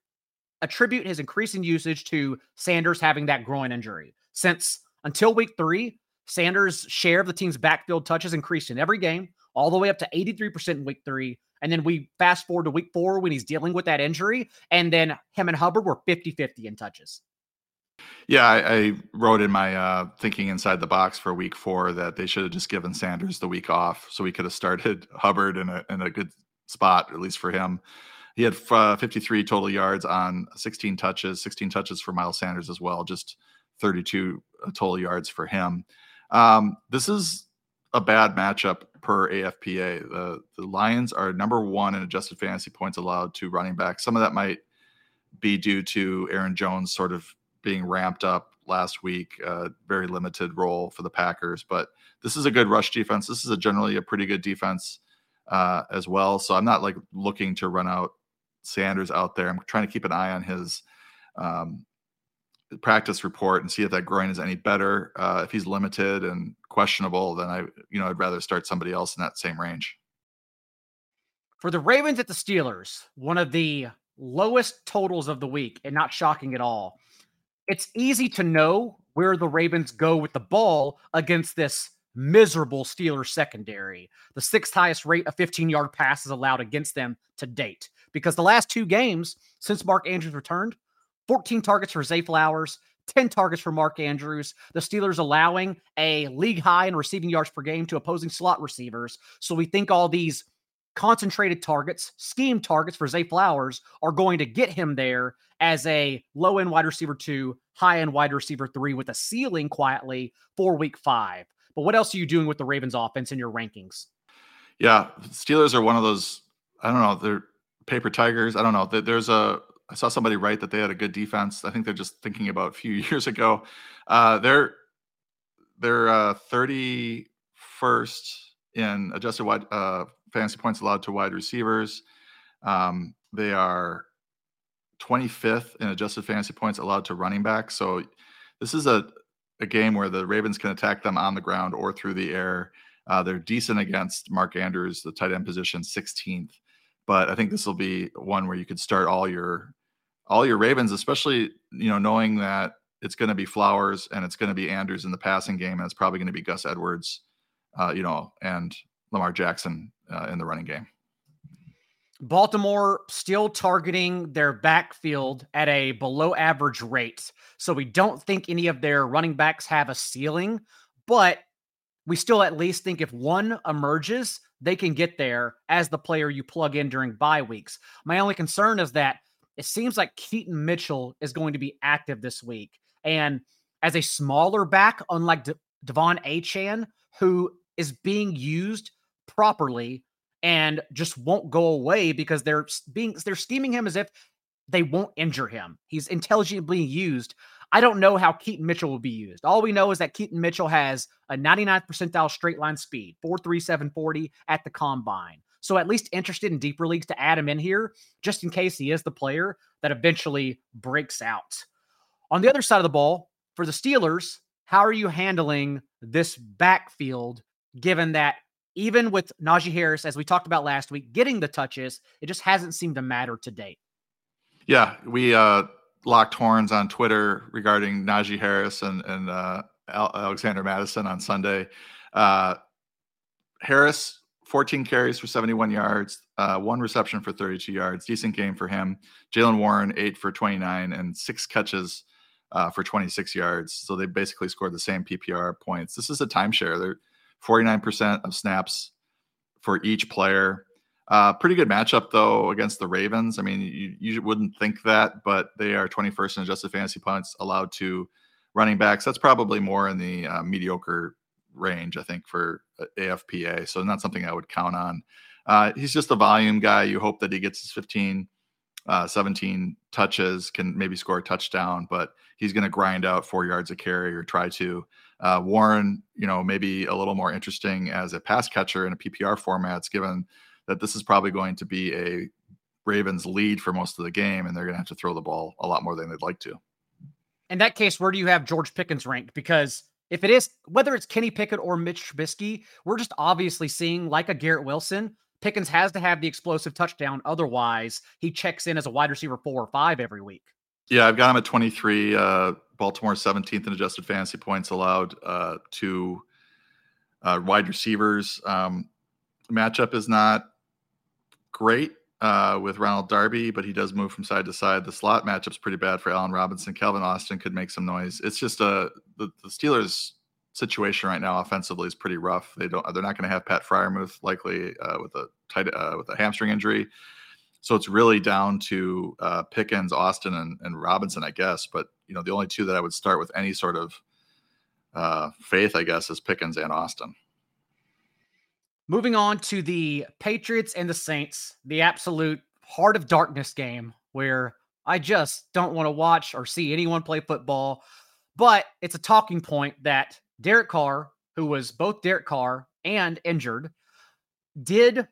A: attribute his increase in usage to Sanders having that groin injury. Since until week three, Sanders' share of the team's backfield touches increased in every game, all the way up to 83% in week three. And then we fast forward to week four when he's dealing with that injury. And then him and Hubbard were 50 50 in touches.
B: Yeah, I, I, wrote in my uh, thinking inside the box for week four that they should have just given Sanders the week off so we could have started Hubbard in a, in a good spot, at least for him. He had uh, 53 total yards on 16 touches, 16 touches for Miles Sanders as well, just 32 uh, total yards for him. Um, this is a bad matchup per AFPA. The the Lions are number one in adjusted fantasy points allowed to running back. Some of that might be due to Aaron Jones sort of being ramped up last week, uh, very limited role for the Packers. But this is a good rush defense. This is a generally a pretty good defense uh, as well. So I'm not like looking to run out Sanders out there. I'm trying to keep an eye on his um, practice report and see if that groin is any better. Uh, if he's limited and questionable, then I, you know, I'd rather start somebody else in that same range.
A: For the Ravens at the Steelers, one of the lowest totals of the week, and not shocking at all. It's easy to know where the Ravens go with the ball against this miserable Steelers secondary. The sixth highest rate of 15 yard passes allowed against them to date. Because the last two games since Mark Andrews returned, 14 targets for Zay Flowers, 10 targets for Mark Andrews. The Steelers allowing a league high in receiving yards per game to opposing slot receivers. So we think all these concentrated targets, scheme targets for Zay Flowers are going to get him there as a low end wide receiver two, high end wide receiver three with a ceiling quietly for week five. But what else are you doing with the Ravens offense in your rankings?
B: Yeah, Steelers are one of those, I don't know, they're paper tigers. I don't know. There's a I saw somebody write that they had a good defense. I think they're just thinking about a few years ago. Uh, they're they're uh, 31st in adjusted wide uh, fantasy points allowed to wide receivers. Um, they are 25th in adjusted fantasy points allowed to running back. So this is a a game where the Ravens can attack them on the ground or through the air. Uh, they're decent against Mark Andrews, the tight end position, 16th. But I think this will be one where you could start all your all your Ravens, especially you know knowing that it's going to be Flowers and it's going to be Andrews in the passing game, and it's probably going to be Gus Edwards, uh, you know, and Lamar Jackson uh, in the running game.
A: Baltimore still targeting their backfield at a below average rate. So we don't think any of their running backs have a ceiling, but we still at least think if one emerges, they can get there as the player you plug in during bye weeks. My only concern is that it seems like Keaton Mitchell is going to be active this week. And as a smaller back, unlike De- De'Von Achane, who is being used properly and just won't go away because they're being they're scheming him as if they won't injure him. He's intelligently used. I don't know how Keaton Mitchell will be used. All we know is that Keaton Mitchell has a 99th percentile straight line speed, 43740 at the combine. So at least interested in deeper leagues to add him in here, just in case he is the player that eventually breaks out. On the other side of the ball, for the Steelers, how are you handling this backfield given that even with Najee Harris, as we talked about last week, getting the touches, it just hasn't seemed to matter to date.
B: Yeah, we uh, locked horns on Twitter regarding Najee Harris and, and uh, Alexander Mattison on Sunday. Uh, Harris, 14 carries for 71 yards, uh, one reception for 32 yards. Decent game for him. Jaylen Warren, eight for 29, and six catches uh, for 26 yards. So they basically scored the same PPR points. This is a timeshare. They're 49% of snaps for each player. Uh, pretty good matchup though against the Ravens. I mean, you, you wouldn't think that, but they are 21st in adjusted fantasy points allowed to running backs. That's probably more in the uh, mediocre range, I think, for uh, AFPA. So not something I would count on. Uh, he's just a volume guy. You hope that he gets his 15, uh, 17 touches, can maybe score a touchdown, but he's going to grind out four yards a carry or try to. Uh, Warren, you know, maybe a little more interesting as a pass catcher in a PPR formats, given that this is probably going to be a Ravens lead for most of the game, and they're going to have to throw the ball a lot more than they'd like to.
A: In that case, where do you have George Pickens ranked? Because if it is, whether it's Kenny Pickett or Mitch Trubisky, we're just obviously seeing, like a Garrett Wilson, Pickens has to have the explosive touchdown. Otherwise, he checks in as a wide receiver four or five every week.
B: Yeah, I've got him at 23. Uh, Baltimore 17th in adjusted fantasy points allowed uh, to uh, wide receivers. Um, matchup is not great uh, with Ronald Darby, but he does move from side to side. The slot matchup's pretty bad for Allen Robinson. Calvin Austin could make some noise. It's just a uh, the, the Steelers situation right now offensively is pretty rough. They don't they're not going to have Pat Freiermuth likely uh, with a tight uh, with a hamstring injury. So it's really down to uh, Pickens, Austin, and, and Robinson, I guess. But you know, the only two that I would start with any sort of uh, faith, I guess, is Pickens and Austin.
A: Moving on to the Patriots and the Saints, the absolute heart of darkness game where I just don't want to watch or see anyone play football. But it's a talking point that Derek Carr, who was both Derek Carr and injured, did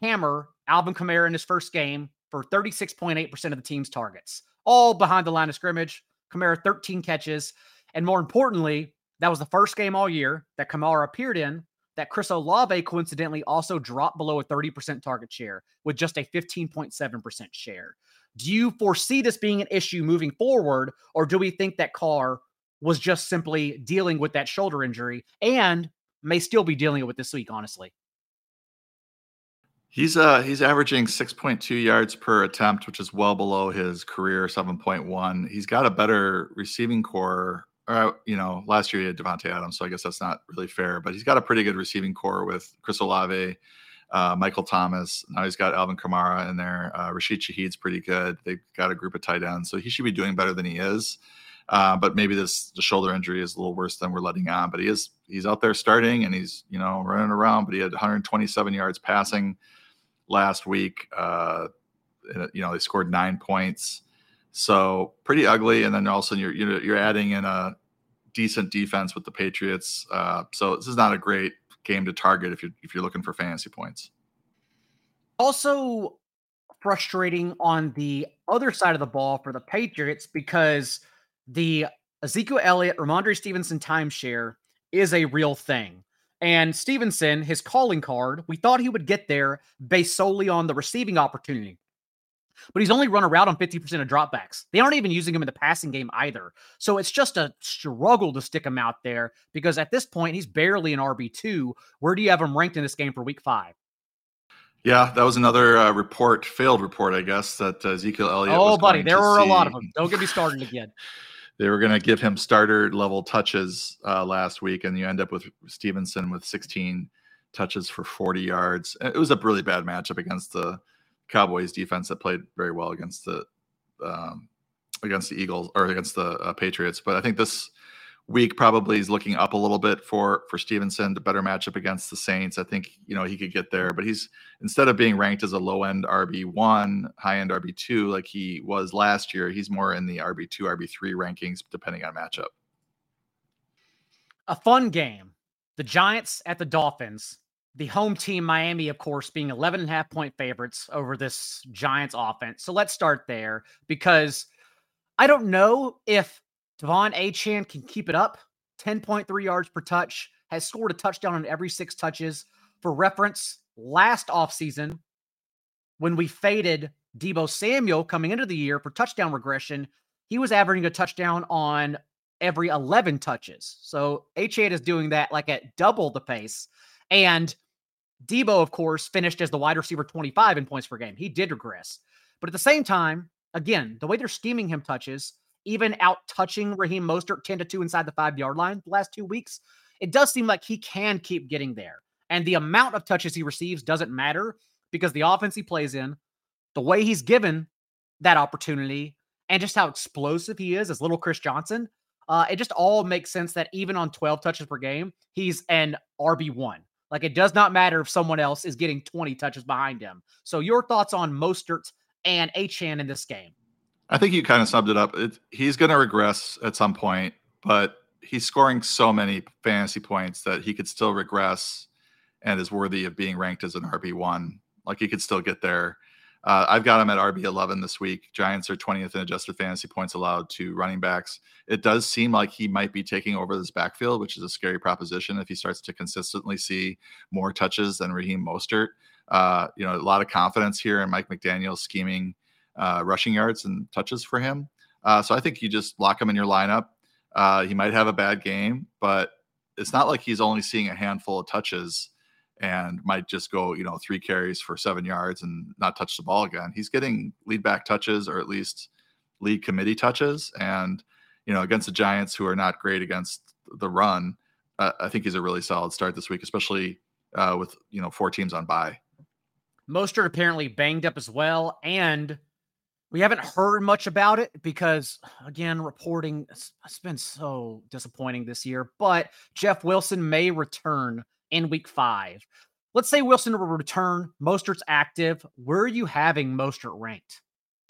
A: hammer Alvin Kamara in his first game for 36.8% of the team's targets, all behind the line of scrimmage. Kamara 13 catches. And more importantly, that was the first game all year that Kamara appeared in that Chris Olave coincidentally also dropped below a 30% target share with just a 15.7% share. Do you foresee this being an issue moving forward, or do we think that Carr was just simply dealing with that shoulder injury and may still be dealing with this week, honestly?
B: He's uh he's averaging 6.2 yards per attempt, which is well below his career 7.1. He's got a better receiving corps. Uh, you know, last year he had Davante Adams, so I guess that's not really fair. But he's got a pretty good receiving corps with Chris Olave, uh, Michael Thomas. Now he's got Alvin Kamara in there. Uh, Rashid Shaheed's pretty good. They've got a group of tight ends, so he should be doing better than he is. Uh, but maybe this the shoulder injury is a little worse than we're letting on. But he is he's out there starting and he's you know running around. But he had 127 yards passing last week. Uh, you know, they scored nine points, so pretty ugly. And then all of a sudden, you're you're, you're adding in a decent defense with the Patriots. Uh, so this is not a great game to target if you're if you're looking for fantasy points.
A: Also frustrating on the other side of the ball for the Patriots because the Ezekiel Elliott, Rhamondre Stevenson timeshare is a real thing. And Stevenson, his calling card, we thought he would get there based solely on the receiving opportunity. But he's only run a route on 50% of dropbacks. They aren't even using him in the passing game either. So it's just a struggle to stick him out there because at this point, he's barely an RB2. Where do you have him ranked in this game for week five?
B: Yeah, that was another uh, report, failed report, I guess, that uh, Ezekiel Elliott.
A: Oh, buddy, there were see. a lot of them. Don't get me started again.
B: they were going to give him starter level touches uh, last week, and you end up with Stevenson with 16 touches for 40 yards. It was a really bad matchup against the Cowboys defense that played very well against the um, against the Eagles or against the uh, Patriots. But I think this week probably is looking up a little bit for for Stevenson, the better matchup against the Saints. I think you know he could get there, but he's instead of being ranked as a low end RB one, high end RB two like he was last year, he's more in the RB two, RB three rankings depending on matchup.
A: A fun game. The Giants at the Dolphins. The home team, Miami, of course, being 11 and a half point favorites over this Giants offense. So let's start there because I don't know if De'Von Achane can keep it up. 10.3 yards per touch, has scored a touchdown on every six touches. For reference, last offseason, when we faded Deebo Samuel coming into the year for touchdown regression, he was averaging a touchdown on every 11 touches. So Achane is doing that like at double the pace. And Deebo, of course, finished as the wide receiver 25 in points per game. He did regress. But at the same time, again, the way they're scheming him touches, even out touching Raheem Mostert 10 to 2 inside the five yard line the last two weeks, it does seem like he can keep getting there. And the amount of touches he receives doesn't matter because the offense he plays in, the way he's given that opportunity, and just how explosive he is as little Chris Johnson, uh, it just all makes sense that even on 12 touches per game, he's an RB1. Like it does not matter if someone else is getting 20 touches behind him. So your thoughts on Mostert and Achane in this game?
B: I think you kind of summed it up. It, he's going to regress at some point, but he's scoring so many fantasy points that he could still regress and is worthy of being ranked as an RB1. Like he could still get there. Uh, I've got him at RB11 this week. Giants are 20th in adjusted fantasy points allowed to running backs. It does seem like he might be taking over this backfield, which is a scary proposition if he starts to consistently see more touches than Raheem Mostert. Uh, you know, a lot of confidence here in Mike McDaniel scheming uh, rushing yards and touches for him. Uh, so I think you just lock him in your lineup. Uh, he might have a bad game, but it's not like he's only seeing a handful of touches and might just go, you know, three carries for seven yards and not touch the ball again. He's getting lead back touches or at least lead committee touches. And, you know, against the Giants, who are not great against the run, uh, I think he's a really solid start this week, especially uh, with, you know, four teams on bye.
A: Mostert apparently banged up as well. And we haven't heard much about it because, again, reporting has been so disappointing this year. But Jeff Wilson may return in week five. Let's say Wilson will return. Mostert's active. Where are you having Mostert ranked?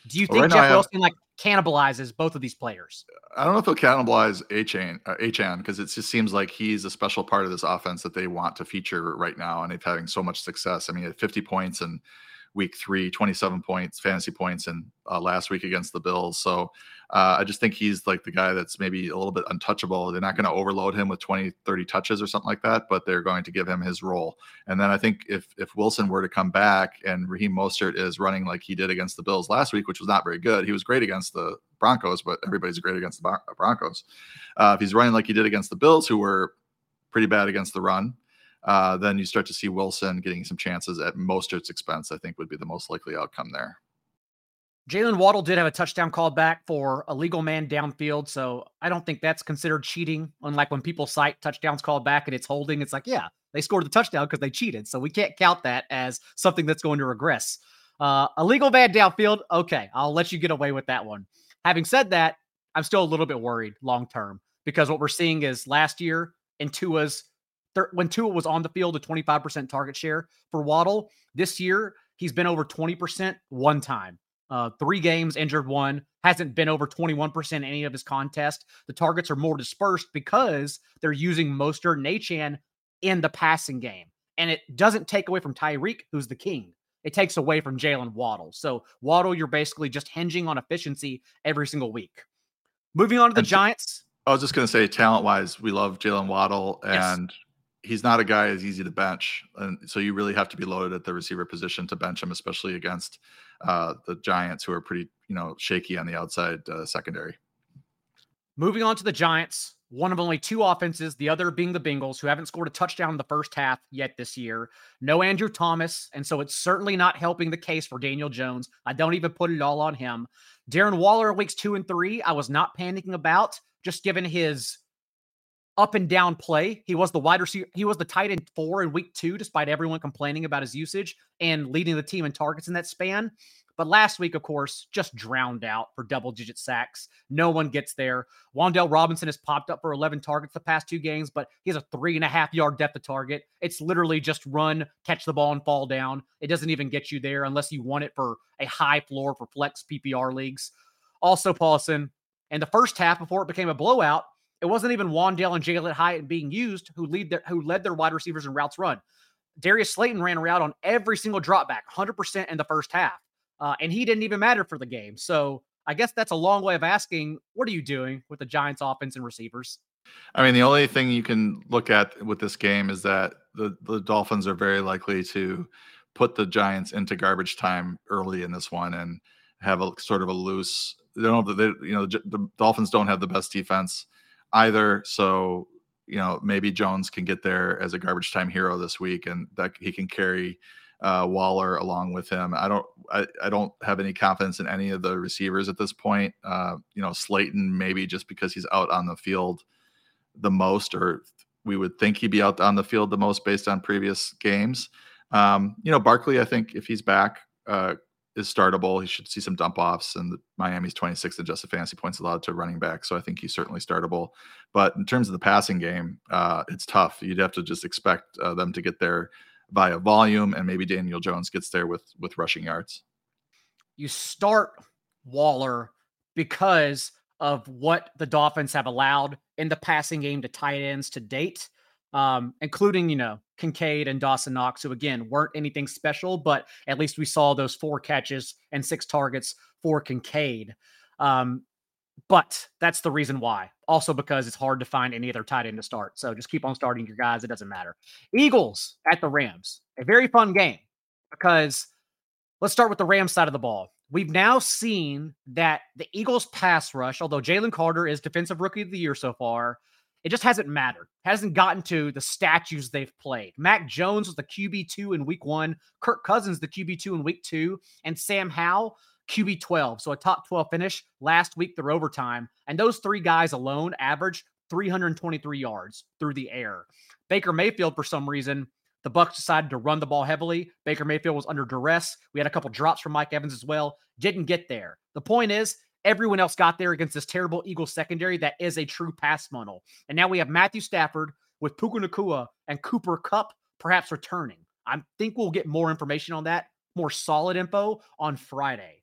A: Do you think right Jeff Wilson like cannibalizes both of these players?
B: I don't know if he'll cannibalize Achane, uh, Achane because it just seems like he's a special part of this offense that they want to feature right now, and they're having so much success. I mean, at 50 points and week three, 27 points, fantasy points, and uh, last week against the Bills. So uh, I just think he's like the guy that's maybe a little bit untouchable. They're not going to overload him with 20, 30 touches or something like that, but they're going to give him his role. And then I think if if Wilson were to come back and Raheem Mostert is running like he did against the Bills last week, which was not very good, he was great against the Broncos, but everybody's great against the Broncos. Uh, if he's running like he did against the Bills, who were pretty bad against the run, uh, then you start to see Wilson getting some chances at Mostert's expense. I think would be the most likely outcome there.
A: Jalen Waddle did have a touchdown called back for a legal man downfield, so I don't think that's considered cheating. Unlike when people cite touchdowns called back and it's holding, it's like, yeah, they scored the touchdown because they cheated, so we can't count that as something that's going to regress. Uh, a legal man downfield, okay, I'll let you get away with that one. Having said that, I'm still a little bit worried long term because what we're seeing is last year in Tua's when Tua was on the field, a 25% target share for Waddle. This year, he's been over 20% one time. Uh, three games, injured one, hasn't been over 21% in any of his contests. The targets are more dispersed because they're using Mostert and Achane in the passing game. And it doesn't take away from Tyreek, who's the king. It takes away from Jalen Waddle. So Waddle, you're basically just hinging on efficiency every single week. Moving on to the and Giants.
B: I was just going to say, talent wise, we love Jalen Waddle, and yes he's not a guy as easy to bench, and so you really have to be loaded at the receiver position to bench him, especially against uh, the Giants, who are pretty you know shaky on the outside uh, secondary.
A: Moving on to the Giants, one of only two offenses, the other being the Bengals, who haven't scored a touchdown in the first half yet this year. No Andrew Thomas, and so it's certainly not helping the case for Daniel Jones. I don't even put it all on him. Darren Waller, weeks two and three, I was not panicking about, just given his up and down play. He was the wide receiver. He was the tight end four in week two, despite everyone complaining about his usage and leading the team in targets in that span. But last week, of course, just drowned out for double digit sacks. No one gets there. Wan'Dale Robinson has popped up for 11 targets the past two games, but he has a three and a half yard depth of target. It's literally just run, catch the ball, and fall down. It doesn't even get you there unless you want it for a high floor for flex PPR leagues. Also, Paulson, in the first half before it became a blowout, it wasn't even Wan'Dale and Jalin Hyatt being used who lead their who led their wide receivers in routes run. Darius Slayton ran a route on every single drop back, 100% in the first half. Uh, and he didn't even matter for the game. So I guess that's a long way of asking, what are you doing with the Giants offense and receivers?
B: I mean, the only thing you can look at with this game is that the, the Dolphins are very likely to put the Giants into garbage time early in this one and have a sort of a loose. They don't. They, you know, the Dolphins don't have the best defense either. So you know, maybe Jones can get there as a garbage time hero this week, and that he can carry uh, Waller along with him. I don't, I, I don't have any confidence in any of the receivers at this point. Uh, you know, Slayton maybe just because he's out on the field the most, or we would think he'd be out on the field the most based on previous games. Um, you know, Barkley, I think if he's back, uh, is startable. He should see some dump offs, and Miami's 26th adjusted fantasy points allowed to running back. So I think he's certainly startable. But in terms of the passing game, uh, it's tough. You'd have to just expect uh, them to get there via volume, and maybe Daniel Jones gets there with with rushing yards.
A: You start Waller because of what the Dolphins have allowed in the passing game to tight ends to date um, including, you know, Kincaid and Dawson Knox, who again weren't anything special, but at least we saw those four catches and six targets for Kincaid. Um, but that's the reason why. Also, because it's hard to find any other tight end to start. So just keep on starting your guys. It doesn't matter. Eagles at the Rams. A very fun game because let's start with the Rams side of the ball. We've now seen that the Eagles pass rush, although Jalen Carter is defensive rookie of the year so far, it just hasn't mattered. Hasn't gotten to the statues they've played. Mac Jones was the QB2 in week one, Kirk Cousins, the QB2 in week two, and Sam Howell, QB12. So a top 12 finish last week through overtime. And those three guys alone averaged 323 yards through the air. Baker Mayfield, for some reason, the Bucs decided to run the ball heavily. Baker Mayfield was under duress. We had a couple drops from Mike Evans as well. Didn't get there. The point is, Everyone else got there against this terrible Eagles secondary that is a true pass funnel. And now we have Matthew Stafford with Puka Nacua and Cooper Kupp perhaps returning. I think we'll get more information on that, more solid info on Friday.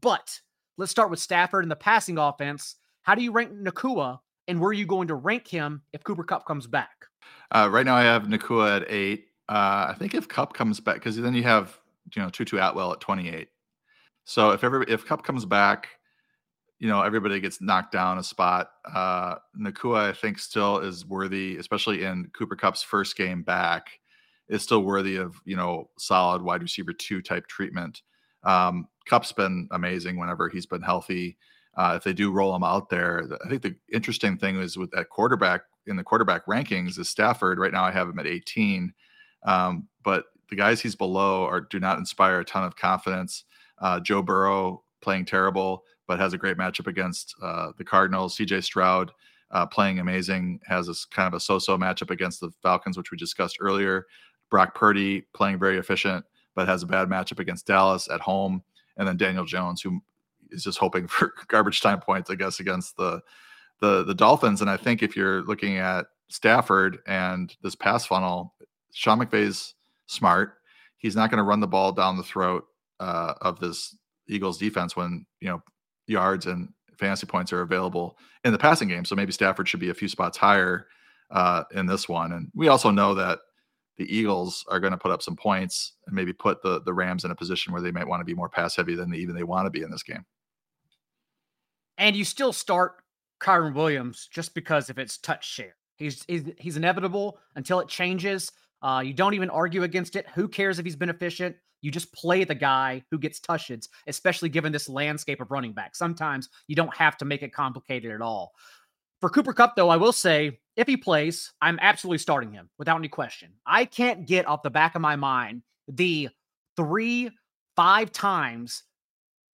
A: But let's start with Stafford and the passing offense. How do you rank Nacua and where are you going to rank him if Cooper Kupp comes back?
B: Uh, right now, I have Nacua at eight. Uh, I think if Kupp comes back, because then you have you know Tutu Atwell at twenty eight. So if ever if Kupp comes back, you know everybody gets knocked down a spot. Uh, Nacua, I think, still is worthy, especially in Cooper Kupp's first game back, is still worthy of you know solid wide receiver two type treatment. Um, Kupp's been amazing whenever he's been healthy. Uh, if they do roll him out there, I think the interesting thing is with that quarterback in the quarterback rankings is Stafford. Right now, I have him at 18, um, but the guys he's below are do not inspire a ton of confidence. Uh, Joe Burrow playing terrible but has a great matchup against uh, the Cardinals. CJ Stroud uh, playing amazing, has kind of a so-so matchup against the Falcons, which we discussed earlier. Brock Purdy playing very efficient, but has a bad matchup against Dallas at home, and then Daniel Jones, who is just hoping for garbage time points, I guess, against the the the Dolphins. And I think if you're looking at Stafford and this pass funnel, Sean McVay's smart. He's not going to run the ball down the throat uh, of this Eagles defense when you know yards and fantasy points are available in the passing game. So maybe Stafford should be a few spots higher uh, in this one. And we also know that the Eagles are going to put up some points and maybe put the the Rams in a position where they might want to be more pass heavy than they, even they want to be in this game.
A: And you still start Kyren Williams just because of its touch share. He's he's, he's inevitable until it changes. Uh, you don't even argue against it. Who cares if he's been efficient? You just play the guy who gets touches, especially given this landscape of running back. Sometimes you don't have to make it complicated at all. For Cooper Kupp, though, I will say if he plays, I'm absolutely starting him without any question. I can't get off the back of my mind the three, five times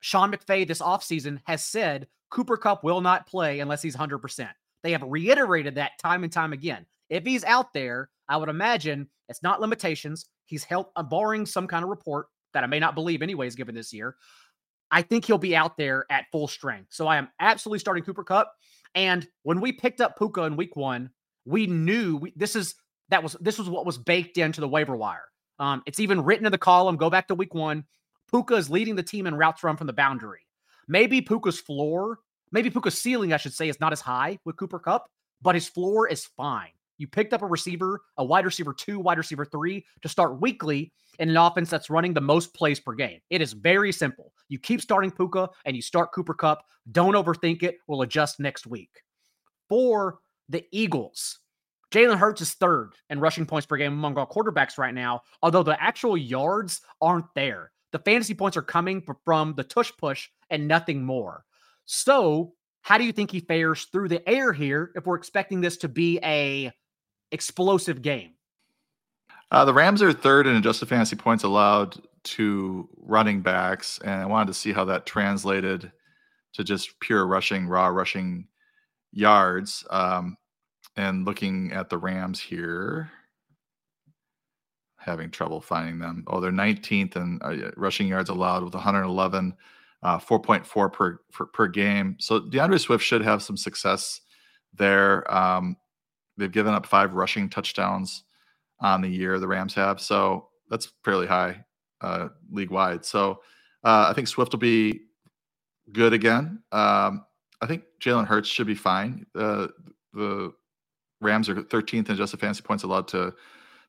A: Sean McVay this offseason has said Cooper Kupp will not play unless he's 100%. They have reiterated that time and time again. If he's out there, I would imagine it's not limitations. He's held, uh, barring some kind of report that I may not believe, anyways, given this year. I think he'll be out there at full strength. So I am absolutely starting Cooper Kupp. And when we picked up Puka in week one, we knew we, this is that was this was what was baked into the waiver wire. Um, it's even written in the column. Go back to week one. Puka is leading the team in routes run from the boundary. Maybe Puka's floor, maybe Puka's ceiling, I should say, is not as high with Cooper Kupp, but his floor is fine. You picked up a receiver, a wide receiver two, wide receiver three to start weekly in an offense that's running the most plays per game. It is very simple. You keep starting Puka and you start Cooper Kupp. Don't overthink it. We'll adjust next week. For the Eagles, Jalen Hurts is third in rushing points per game among all quarterbacks right now, although the actual yards aren't there. The fantasy points are coming from the tush push and nothing more. So, how do you think he fares through the air here if we're expecting this to be a explosive game?
B: Uh, the Rams are third in adjusted fantasy points allowed to running backs, and I wanted to see how that translated to just pure rushing, raw rushing yards. Um, and looking at the Rams here, having trouble finding them. Oh, they're 19th in uh, rushing yards allowed with 111, uh, 4.4 per, per, per game. So D'Andre Swift should have some success there. Um, they've given up five rushing touchdowns on the year. The Rams have, so that's fairly high uh, league wide. So uh, I think Swift will be good again. Um, I think Jalen Hurts should be fine. Uh, the Rams are 13th in adjusted fantasy points allowed to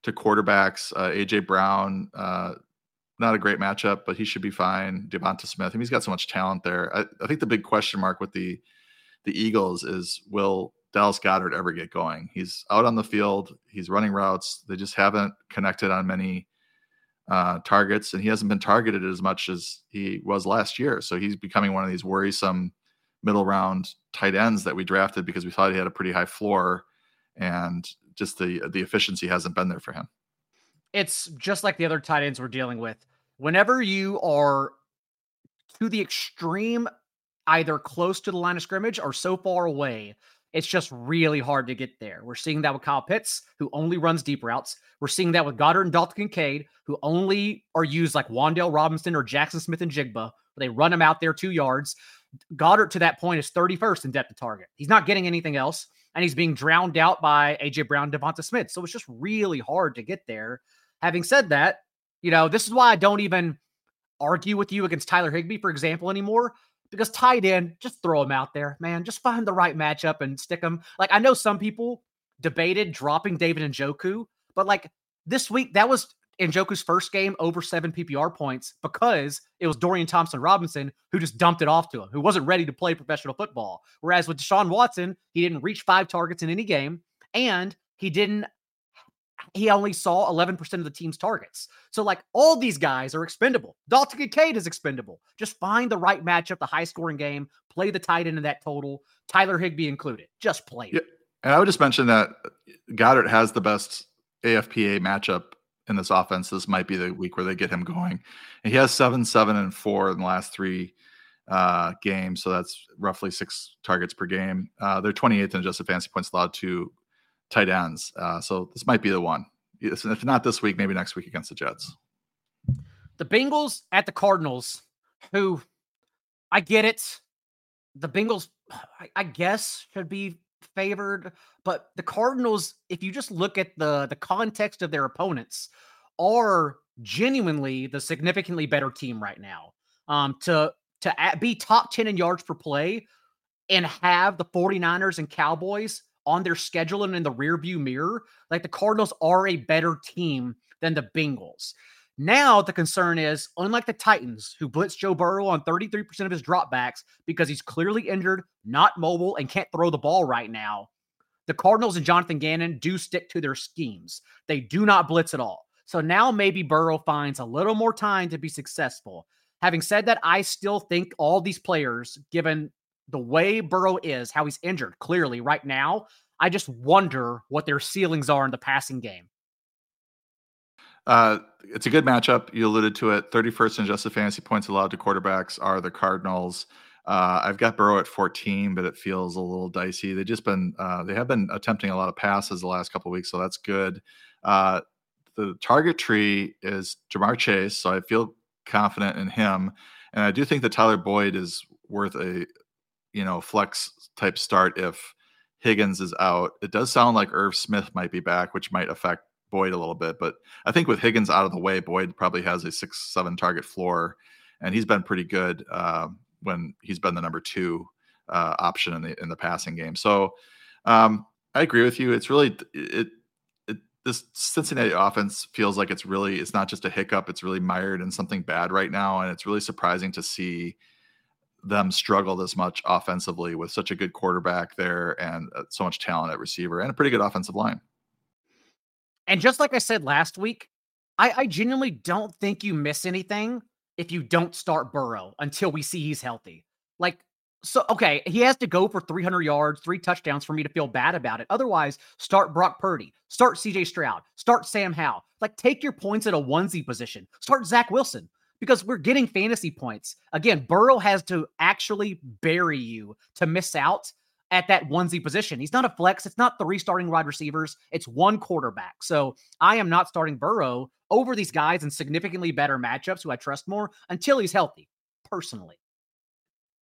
B: to quarterbacks. Uh, AJ Brown, uh, not a great matchup, but he should be fine. Devonta Smith, I mean, he's got so much talent there. I, I, think the big question mark with the the Eagles is will Dallas Goedert ever get going? He's out on the field, he's running routes. They just haven't connected on many uh, targets, and he hasn't been targeted as much as he was last year. So he's becoming one of these worrisome middle round tight ends that we drafted because we thought he had a pretty high floor and just the the efficiency hasn't been there for him.
A: It's just like the other tight ends we're dealing with. Whenever you are to the extreme, either close to the line of scrimmage or so far away, it's just really hard to get there. We're seeing that with Kyle Pitts, who only runs deep routes. We're seeing that with Goedert and Dalton Kincaid, who only are used like Wan'Dale Robinson or Jackson Smith-Njigba. They run them out there two yards. Goedert to that point is 31st in depth of target. He's not getting anything else, and he's being drowned out by AJ Brown, Devonta Smith. So it's just really hard to get there. Having said that, you know, this is why I don't even argue with you against Tyler Higbee, for example, anymore. Because tight end, just throw him out there, man. Just find the right matchup and stick him. Like I know some people debated dropping David Njoku, but like this week, that was in Njoku's first game over seven PPR points because it was Dorian Thompson Robinson who just dumped it off to him, who wasn't ready to play professional football. Whereas with Deshaun Watson, he didn't reach five targets in any game and he didn't, he only saw 11% of the team's targets. So, like, all these guys are expendable. Dalton Kincaid is expendable. Just find the right matchup, the high scoring game, play the tight end in that total, Tyler Higbee included. Just play it. Yeah.
B: And I would just mention that Goedert has the best AFPA matchup in this offense, this might be the week where they get him going. And he has seven, seven, and four in the last three uh, games. So that's roughly six targets per game. Uh, they're 28th in adjusted fantasy points allowed to tight ends. Uh, so this might be the one. If not this week, maybe next week against the Jets.
A: The Bengals at the Cardinals, who I get it. The Bengals, I, guess, should be favored, but the Cardinals, if you just look at the the context of their opponents, are genuinely the significantly better team right now. Um, to to be top 10 in yards per play and have the 49ers and Cowboys on their schedule and in the rearview mirror, like the Cardinals are a better team than the Bengals. Now the concern is, unlike the Titans, who blitz Joe Burrow on 33% of his dropbacks because he's clearly injured, not mobile, and can't throw the ball right now, the Cardinals and Jonathan Gannon do stick to their schemes. They do not blitz at all. So now maybe Burrow finds a little more time to be successful. Having said that, I still think all these players, given the way Burrow is, how he's injured clearly right now, I just wonder what their ceilings are in the passing game.
B: Uh, it's a good matchup. You alluded to it. 31st in adjusted fantasy points allowed to quarterbacks are the Cardinals. Uh, I've got Burrow at 14, but it feels a little dicey. They've just been uh, they have been attempting a lot of passes the last couple weeks, so that's good. Uh, the target tree is Ja'Marr Chase, so I feel confident in him. And I do think that Tyler Boyd is worth a you know flex type start if Higgins is out. It does sound like Irv Smith might be back, which might affect Boyd a little bit. But I think with Higgins out of the way, Boyd probably has a six, seven target floor, and he's been pretty good uh, when he's been the number two uh, option in the in the passing game. So um, I agree with you. It's really it, it this Cincinnati offense feels like it's really it's not just a hiccup. It's really mired in something bad right now, and it's really surprising to see them struggle this much offensively with such a good quarterback there and uh, so much talent at receiver and a pretty good offensive line.
A: And just like I said last week, I, I genuinely don't think you miss anything if you don't start Burrow until we see he's healthy. Like, so okay, he has to go for 300 yards, three touchdowns for me to feel bad about it. Otherwise, start Brock Purdy, start CJ Stroud, start Sam Howell. Like, take your points at a onesie position, start Zach Wilson because we're getting fantasy points. Again, Burrow has to actually bury you to miss out at that onesie position. He's not a flex. It's not three starting wide receivers. It's one quarterback. So I am not starting Burrow over these guys in significantly better matchups who I trust more until he's healthy, personally.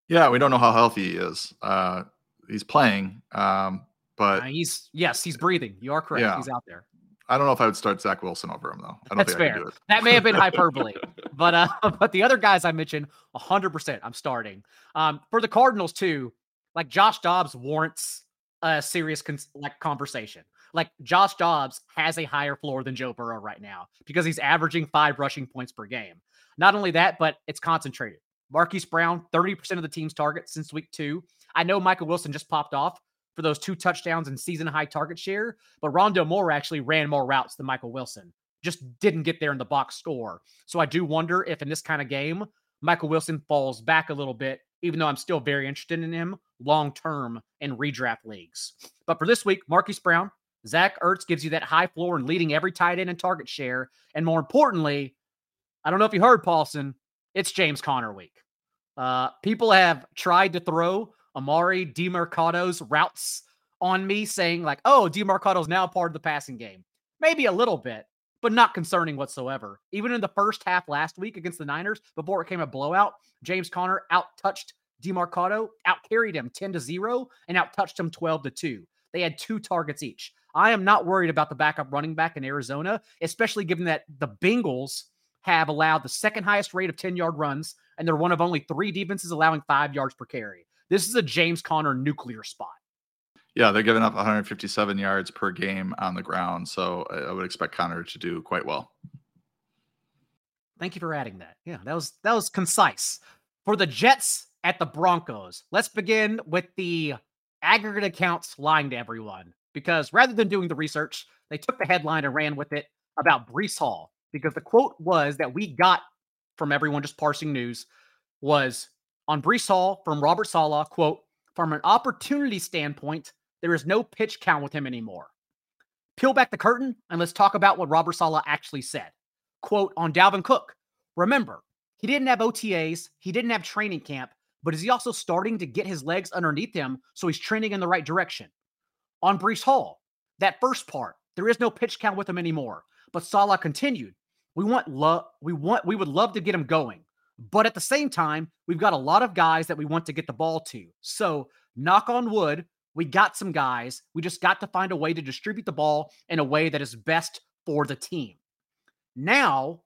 B: Yeah, we don't know how healthy he is. Uh, he's playing, um, but uh,
A: he's yes, he's breathing. You are correct. Yeah. He's out there.
B: I don't know if I would start Zach Wilson over him though.
A: That's fair. That may have been hyperbole, but uh, but the other guys I mentioned, hundred percent, I'm starting. Um, for the Cardinals too, like Josh Dobbs warrants a serious con- like conversation. Like Josh Dobbs has a higher floor than Joe Burrow right now because he's averaging five rushing points per game. Not only that, but it's concentrated. Marquise Brown, 30% of the team's targets since week two. I know Michael Wilson just popped off, for those two touchdowns and season high target share. But Rondale Moore actually ran more routes than Michael Wilson, just didn't get there in the box score. So I do wonder if in this kind of game, Michael Wilson falls back a little bit, even though I'm still very interested in him long term in redraft leagues. But for this week, Marquise Brown, Zach Ertz gives you that high floor and leading every tight end and target share. And more importantly, I don't know if you heard Paulson, it's James Conner week. Uh, people have tried to throw Emari Demercado's routes on me, saying like, "Oh, Demercado's now part of the passing game." Maybe a little bit, but not concerning whatsoever. Even in the first half last week against the Niners, before it came a blowout, James Conner out touched Demercado, out carried him 10 to 0, and out touched him 12 to 2. They had two targets each. I am not worried about the backup running back in Arizona, especially given that the Bengals have allowed the second highest rate of 10 yard runs, and they're one of only three defenses allowing five yards per carry. This is a James Conner nuclear spot.
B: Yeah, they're giving up 157 yards per game on the ground. So I would expect Conner to do quite well.
A: Thank you for adding that. Yeah, that was that was concise. For the Jets at the Broncos, let's begin with the aggregate accounts lying to everyone. Because rather than doing the research, they took the headline and ran with it about Breece Hall. Because the quote was that we got from everyone just parsing news was on Breece Hall from Robert Saleh, quote, from an opportunity standpoint, there is no pitch count with him anymore. Peel back the curtain and let's talk about what Robert Saleh actually said. Quote on Dalvin Cook. Remember, he didn't have OTAs, he didn't have training camp, but is he also starting to get his legs underneath him so he's trending in the right direction? On Breece Hall, that first part, there is no pitch count with him anymore. But Saleh continued, we want love, we want we would love to get him going. But at the same time, we've got a lot of guys that we want to get the ball to. So, knock on wood, we got some guys. We just got to find a way to distribute the ball in a way that is best for the team. Now,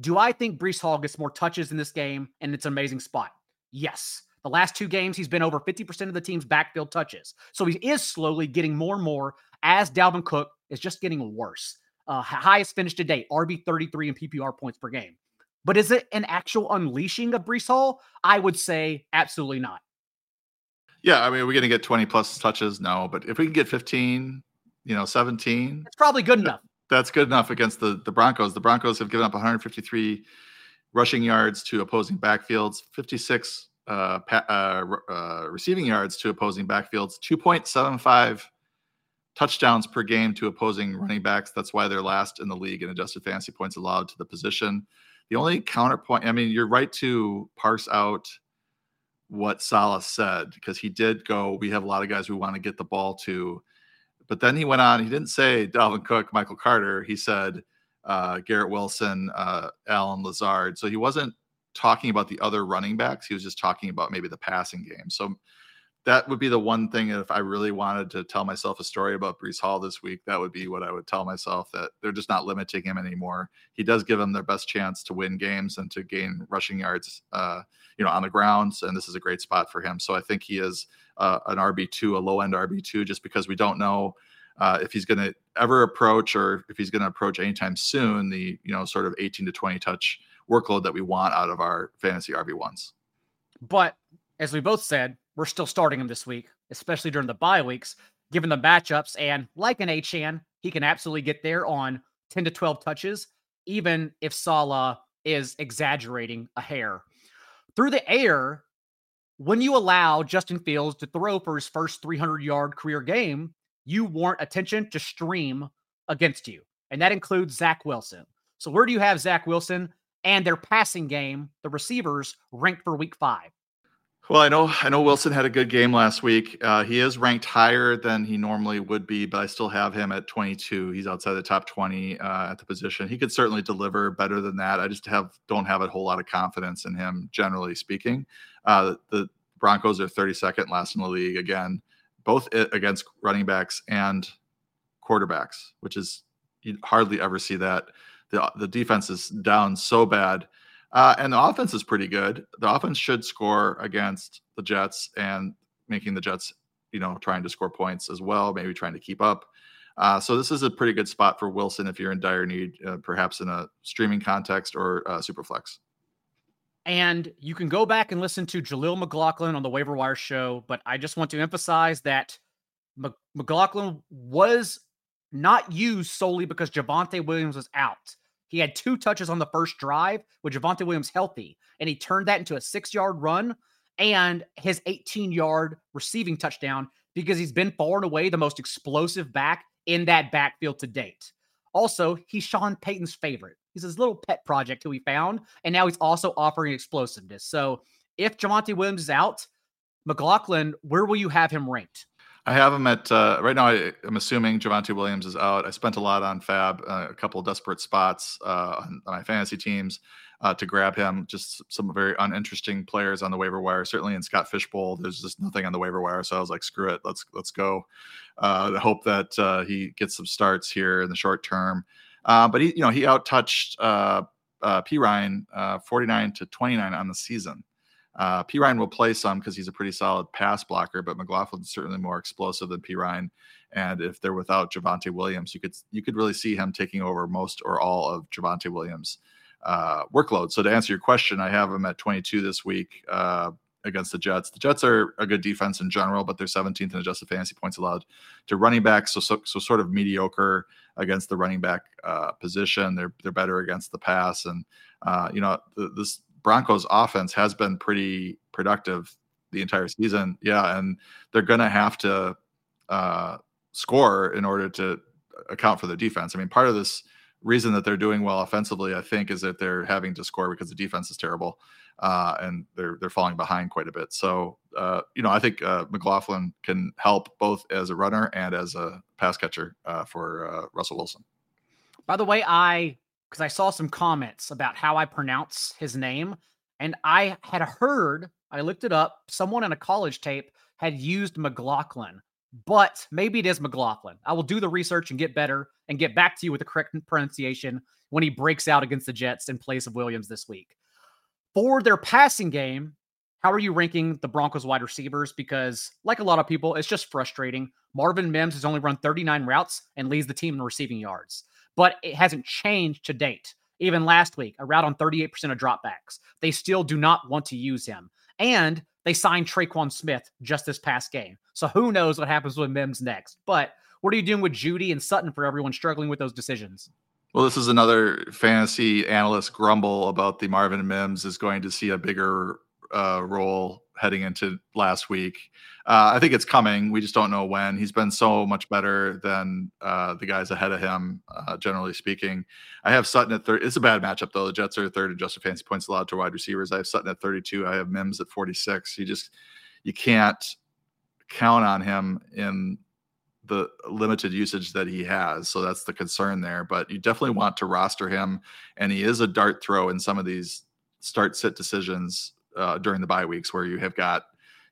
A: do I think Breece Hall gets more touches in this game and it's an amazing spot? Yes. The last two games, he's been over 50% of the team's backfield touches. So he is slowly getting more and more as Dalvin Cook is just getting worse. Uh, highest finish to date, RB 33 in PPR points per game. But is it an actual unleashing of Breece Hall? I would say absolutely not.
B: Yeah, I mean, are we going to get 20 plus touches? No, but if we can get 15, you know, 17,
A: it's probably good enough.
B: That's good enough against the the Broncos. The Broncos have given up 153 rushing yards to opposing backfields, 56 uh, pa- uh, uh, receiving yards to opposing backfields, 2.75 touchdowns per game to opposing running backs. That's why they're last in the league in adjusted fantasy points allowed to the position. The only counterpoint, I mean, you're right to parse out what Saleh said because he did go, we have a lot of guys we want to get the ball to. But then he went on, he didn't say Dalvin Cook, Michael Carter. He said uh, Garrett Wilson, uh, Allen Lazard. So he wasn't talking about the other running backs. He was just talking about maybe the passing game. So that would be the one thing if I really wanted to tell myself a story about Breece Hall this week, that would be what I would tell myself that they're just not limiting him anymore. He does give them their best chance to win games and to gain rushing yards, uh, you know, on the grounds, and this is a great spot for him. So I think he is uh, an RB two, a low end RB two, just because we don't know uh, if he's going to ever approach or if he's going to approach anytime soon the you know sort of 18 to 20 touch workload that we want out of our fantasy RB ones.
A: But as we both said, we're still starting him this week, especially during the bye weeks, given the matchups. And like an Achane, he can absolutely get there on 10 to 12 touches, even if Saleh is exaggerating a hair. Through the air, when you allow Justin Fields to throw for his first 300 yard career game, you warrant attention to stream against you. And that includes Zach Wilson. So, where do you have Zach Wilson and their passing game, the receivers ranked for week five?
B: Well, I know I know Wilson had a good game last week. Uh, he is ranked higher than he normally would be, but I still have him at 22. He's outside the top 20 uh, at the position. He could certainly deliver better than that. I just have don't have a whole lot of confidence in him, generally speaking. Uh, the Broncos are 32nd last in the league again, both against running backs and quarterbacks, which is you hardly ever see that. The the defense is down so bad uh, and the offense is pretty good. The offense should score against the Jets and making the Jets, you know, trying to score points as well, maybe trying to keep up. Uh, so this is a pretty good spot for Wilson if you're in dire need, uh, perhaps in a streaming context or uh, Superflex.
A: And you can go back and listen to Jaleel McLaughlin on the Waiver Wire show, but I just want to emphasize that McLaughlin was not used solely because Javonte Williams was out. He had two touches on the first drive with Javonte Williams healthy, and he turned that into a six yard run and his 18 yard receiving touchdown because he's been far and away the most explosive back in that backfield to date. Also, he's Sean Payton's favorite. He's his little pet project who he found, and now he's also offering explosiveness. So if Javonte Williams is out, McLaughlin, where will you have him ranked?
B: I have him at uh, right now. I, am assuming Javonte Williams is out. I spent a lot on FAAB, uh, a couple desperate spots uh, on, my fantasy teams uh, to grab him. Just some very uninteresting players on the waiver wire. Certainly in Scott Fishbowl, there's just nothing on the waiver wire. So I was like, screw it, let's let's go. Uh, I hope that uh, he gets some starts here in the short term. but he, you know, he out touched Perine 49 to 29 on the season. Uh, Perine will play some because he's a pretty solid pass blocker, but McLaughlin's certainly more explosive than Perine. And if they're without Javonte Williams, you could you could really see him taking over most or all of Javonte Williams' uh, workload. So to answer your question, I have him at 22 this week uh, against the Jets. The Jets are a good defense in general, but they're 17th in adjusted fantasy points allowed to running backs. So so, so sort of mediocre against the running back uh, position. They're they're better against the pass, and uh, you know this Broncos offense has been pretty productive the entire season. Yeah, and they're going to have to uh, score in order to account for the defense. I mean, part of this reason that they're doing well offensively, I think, is that they're having to score because the defense is terrible uh, and they're they're falling behind quite a bit. So, uh, you know, I think uh, McLaughlin can help both as a runner and as a pass catcher uh, for uh, Russell Wilson.
A: By the way, I because I saw some comments about how I pronounce his name. And I had heard, I looked it up, someone in a college tape had used McLaughlin, but maybe it is McLaughlin. I will do the research and get better and get back to you with the correct pronunciation when he breaks out against the Jets in place of Williams this week. For their passing game, how are you ranking the Broncos wide receivers? Because, like a lot of people, it's just frustrating. Marvin Mims has only run 39 routes and leads the team in receiving yards but it hasn't changed to date. Even last week, a route on 38% of dropbacks. They still do not want to use him. And they signed Tre'Quan Smith just this past game. So who knows what happens with Mims next. But what are you doing with Jeudy and Sutton for everyone struggling with those decisions?
B: Well, this is another fantasy analyst grumble about the Marvin Mims is going to see a bigger uh, role heading into last week. Uh, I think it's coming. We just don't know when. He's been so much better than uh, the guys ahead of him, uh, generally speaking. I have Sutton at third. It's a bad matchup though. The Jets are third adjusted fantasy points allowed to wide receivers. I have Sutton at 32. I have Mims at 46. You just you can't count on him in the limited usage that he has. So that's the concern there. But you definitely want to roster him, and he is a dart throw in some of these start sit decisions uh, during the bye weeks where you have got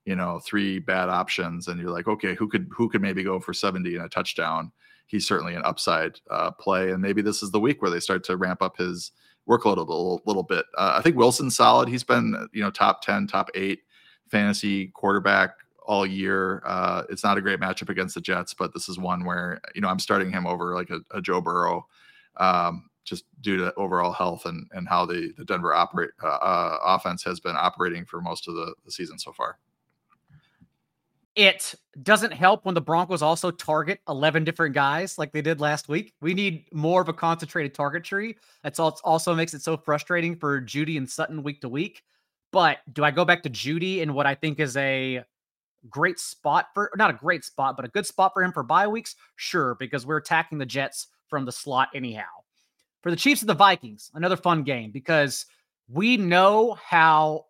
B: you know three bad options and you're like okay who could who could maybe go for 70 and a touchdown? He's certainly an upside uh, play. And maybe this is the week where they start to ramp up his workload a little, little bit. Uh, i think wilson's solid. He's been you know top 10 top 8 fantasy quarterback all year. Uh, it's not a great matchup against the jets but this is one where you know i'm starting him over like a, a joe burrow. Um, due to overall health and and how the the denver operate uh, uh, offense has been operating for most of the, the season so far
A: it doesn't help when the Broncos also target 11 different guys like they did last week. We need more of a concentrated target tree. That's also makes it so frustrating for Jeudy and Sutton week to week. But do I go back to Jeudy in what I think is a great spot for not a great spot, but a good spot for him for bye weeks? Sure, because we're attacking the Jets from the slot anyhow. For the Chiefs and the Vikings, another fun game because we know how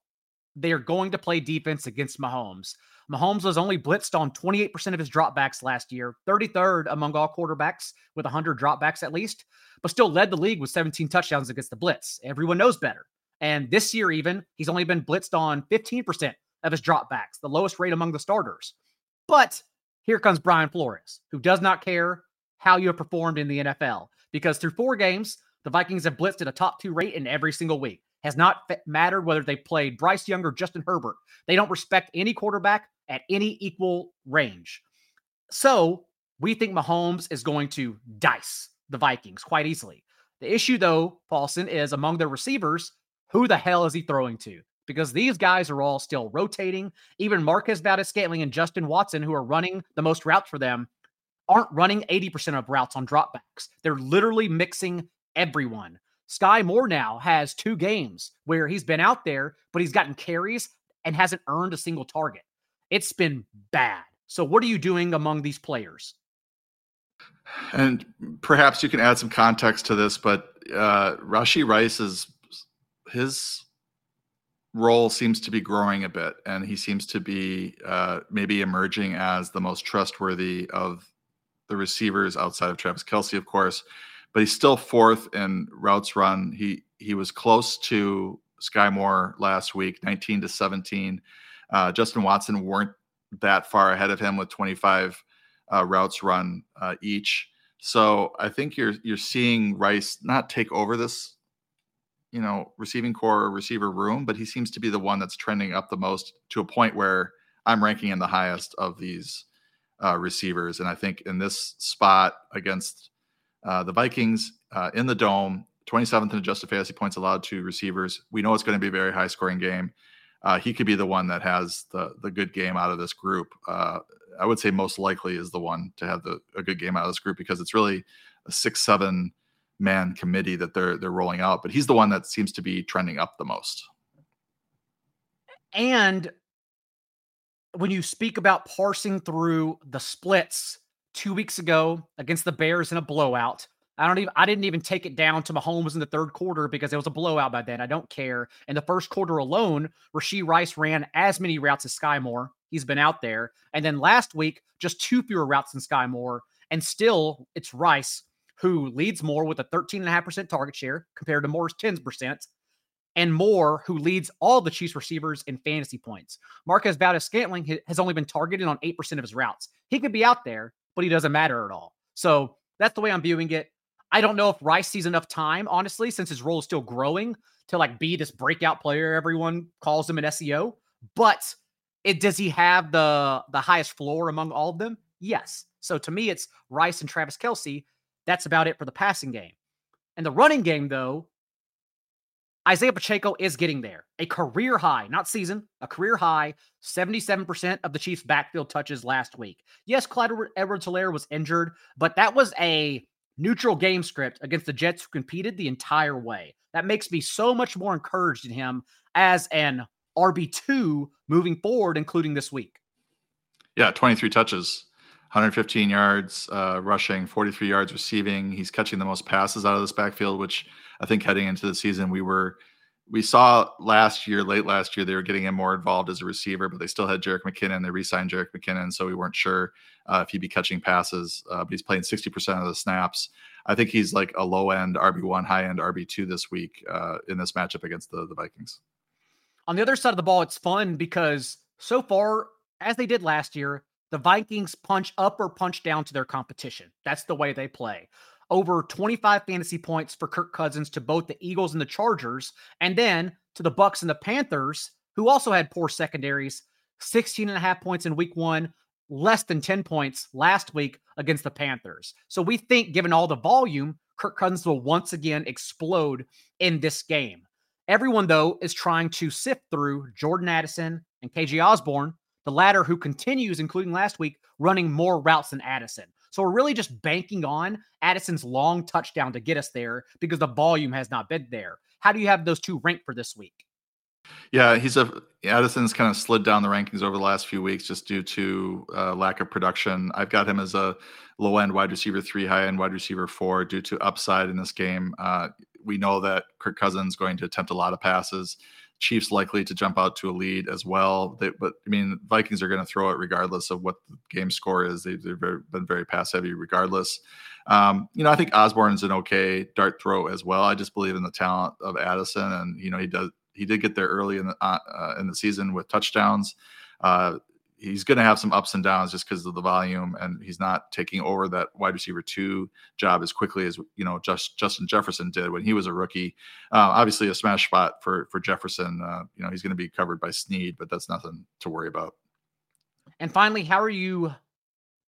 A: they are going to play defense against Mahomes. Mahomes was only blitzed on 28% of his dropbacks last year, 33rd among all quarterbacks with 100 dropbacks at least, but still led the league with 17 touchdowns against the blitz. Everyone knows better. And this year, even, he's only been blitzed on 15% of his dropbacks, the lowest rate among the starters. But here comes Brian Flores, who does not care how you have performed in the NFL, because through four games, the Vikings have blitzed at a top two rate in every single week. Has not mattered whether they played Bryce Young or Justin Herbert. They don't respect any quarterback at any equal range. So we think Mahomes is going to dice the Vikings quite easily. The issue, though, Paulson, is among their receivers, who the hell is he throwing to? Because these guys are all still rotating. Even Marquez Valdes-Scantling and Justin Watson, who are running the most routes for them, aren't running 80% of routes on dropbacks. They're literally mixing everyone. Skyy Moore now has two games where he's been out there, but he's gotten carries and hasn't earned a single target. It's been bad. So, what are you doing among these players?
B: And perhaps you can add some context to this, but uh, Rashee Rice is his role seems to be growing a bit, and he seems to be uh, maybe emerging as the most trustworthy of the receivers outside of Travis Kelce, of course. But he's still fourth in routes run. He he was close to Skyy Moore last week, 19 to 17. Uh, Justin Watson weren't that far ahead of him with 25 uh, routes run uh, each. So I think you're you're seeing Rice not take over this, you know, receiving corps receiver room, but he seems to be the one that's trending up the most to a point where I'm ranking in the highest of these uh, receivers. And I think in this spot against uh, the Vikings uh, in the dome, 27th in adjusted fantasy points allowed to receivers. We know it's going to be a very high scoring game uh, he could be the one that has the the good game out of this group. Uh, I would say most likely is the one to have the a good game out of this group because it's really a six seven man committee that they're they're rolling out. But he's the one that seems to be trending up the most.
A: And when you speak about parsing through the splits two weeks ago against the Bears in a blowout, I don't even I didn't even take it down to Mahomes in the third quarter because it was a blowout by then. I don't care. In the first quarter alone, Rashee Rice ran as many routes as Skyy Moore. He's been out there. And then last week, just two fewer routes than Skyy Moore. And still, it's Rice who leads more with a 13.5% target share compared to Moore's 10%, and Moore, who leads all the Chiefs receivers in fantasy points. Marquez Valdes-Scantling has only been targeted on 8% of his routes. He could be out there, but he doesn't matter at all. So that's the way I'm viewing it. I don't know if Rice sees enough time, honestly, since his role is still growing to like be this breakout player everyone calls him an SEO. But it does he have the the highest floor among all of them? Yes. So to me, it's Rice and Travis Kelce. That's about it for the passing game. And the running game, though, Isaiah Pacheco is getting there. A career high, not season, a career high, 77% of the Chiefs' backfield touches last week. Yes, Clyde Edwards Helaire was injured, but that was a neutral game script against the Jets who competed the entire way. That makes me so much more encouraged in him as an RB2 moving forward, including this week.
B: Yeah, 23 touches, 115 yards uh, rushing, 43 yards receiving. He's catching the most passes out of this backfield, which I think heading into the season we were we saw last year, late last year, they were getting him more involved as a receiver, but they still had Jerick McKinnon. They re-signed Jerick McKinnon, so we weren't sure uh, if he'd be catching passes. Uh, but he's playing 60% of the snaps. I think he's like a low end RB1, high end RB2 this week uh, in this matchup against the, the Vikings.
A: On the other side of the ball, it's fun because so far, as they did last year, the Vikings punch up or punch down to their competition. That's the way they play. Over 25 fantasy points for Kirk Cousins to both the Eagles and the Chargers, and then to the Bucs and the Panthers, who also had poor secondaries. 16 and a half points in week one, less than 10 points last week against the Panthers. So we think, given all the volume, Kirk Cousins will once again explode in this game. Everyone, though, is trying to sift through Jordan Addison and KJ Osborn, the latter who continues, including last week, running more routes than Addison. So we're really just banking on Addison's long touchdown to get us there because the volume has not been there. How do you have those two ranked for this week?
B: Yeah, he's a Addison's kind of slid down the rankings over the last few weeks just due to uh, lack of production. I've got him as a low end wide receiver three, high end wide receiver four due to upside in this game. Uh, we know that Kirk Cousins going to attempt a lot of passes. Chiefs likely to jump out to a lead as well. They, but I mean, Vikings are going to throw it regardless of what the game score is. They, have been very pass heavy regardless. Um, you know, I think Osborn's an okay dart throw as well. I just believe in the talent of Addison, and you know, he does he did get there early in the uh, uh, in the season with touchdowns. Uh, he's going to have some ups and downs just because of the volume, and he's not taking over that wide receiver two job as quickly as you know just Justin Jefferson did when he was a rookie. Uh, obviously, a smash spot for for Jefferson. Uh, you know, he's going to be covered by Sneed, but that's nothing to worry about.
A: And finally, how are you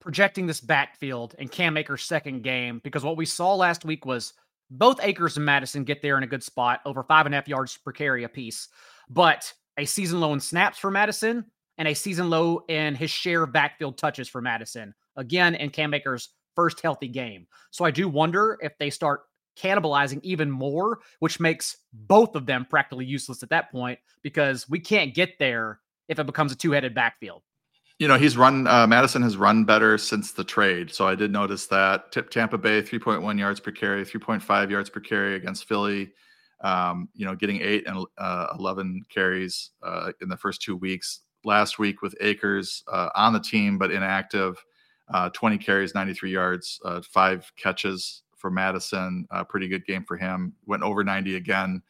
A: projecting this backfield in Cam Akers' second game? Because what we saw last week was both Akers and Mattison get there in a good spot, over five and a half yards per carry apiece. But a season low in snaps for Mattison and a season low in his share of backfield touches for Mattison. Again, in Cam Akers' first healthy game. So I do wonder if they start cannibalizing even more, which makes both of them practically useless at that point because we can't get there if it becomes a two headed backfield
B: you know he's run uh, Mattison has run better since the trade, so I did notice that. Tip Tampa Bay 3.1 yards per carry, 3.5 yards per carry against Philly. Um, you know, getting eight and uh, 11 carries uh, in the first two weeks. Last week with Akers uh, on the team but inactive, uh, 20 carries, 93 yards, uh, five catches for Mattison. pretty good game for him. Went over 90 again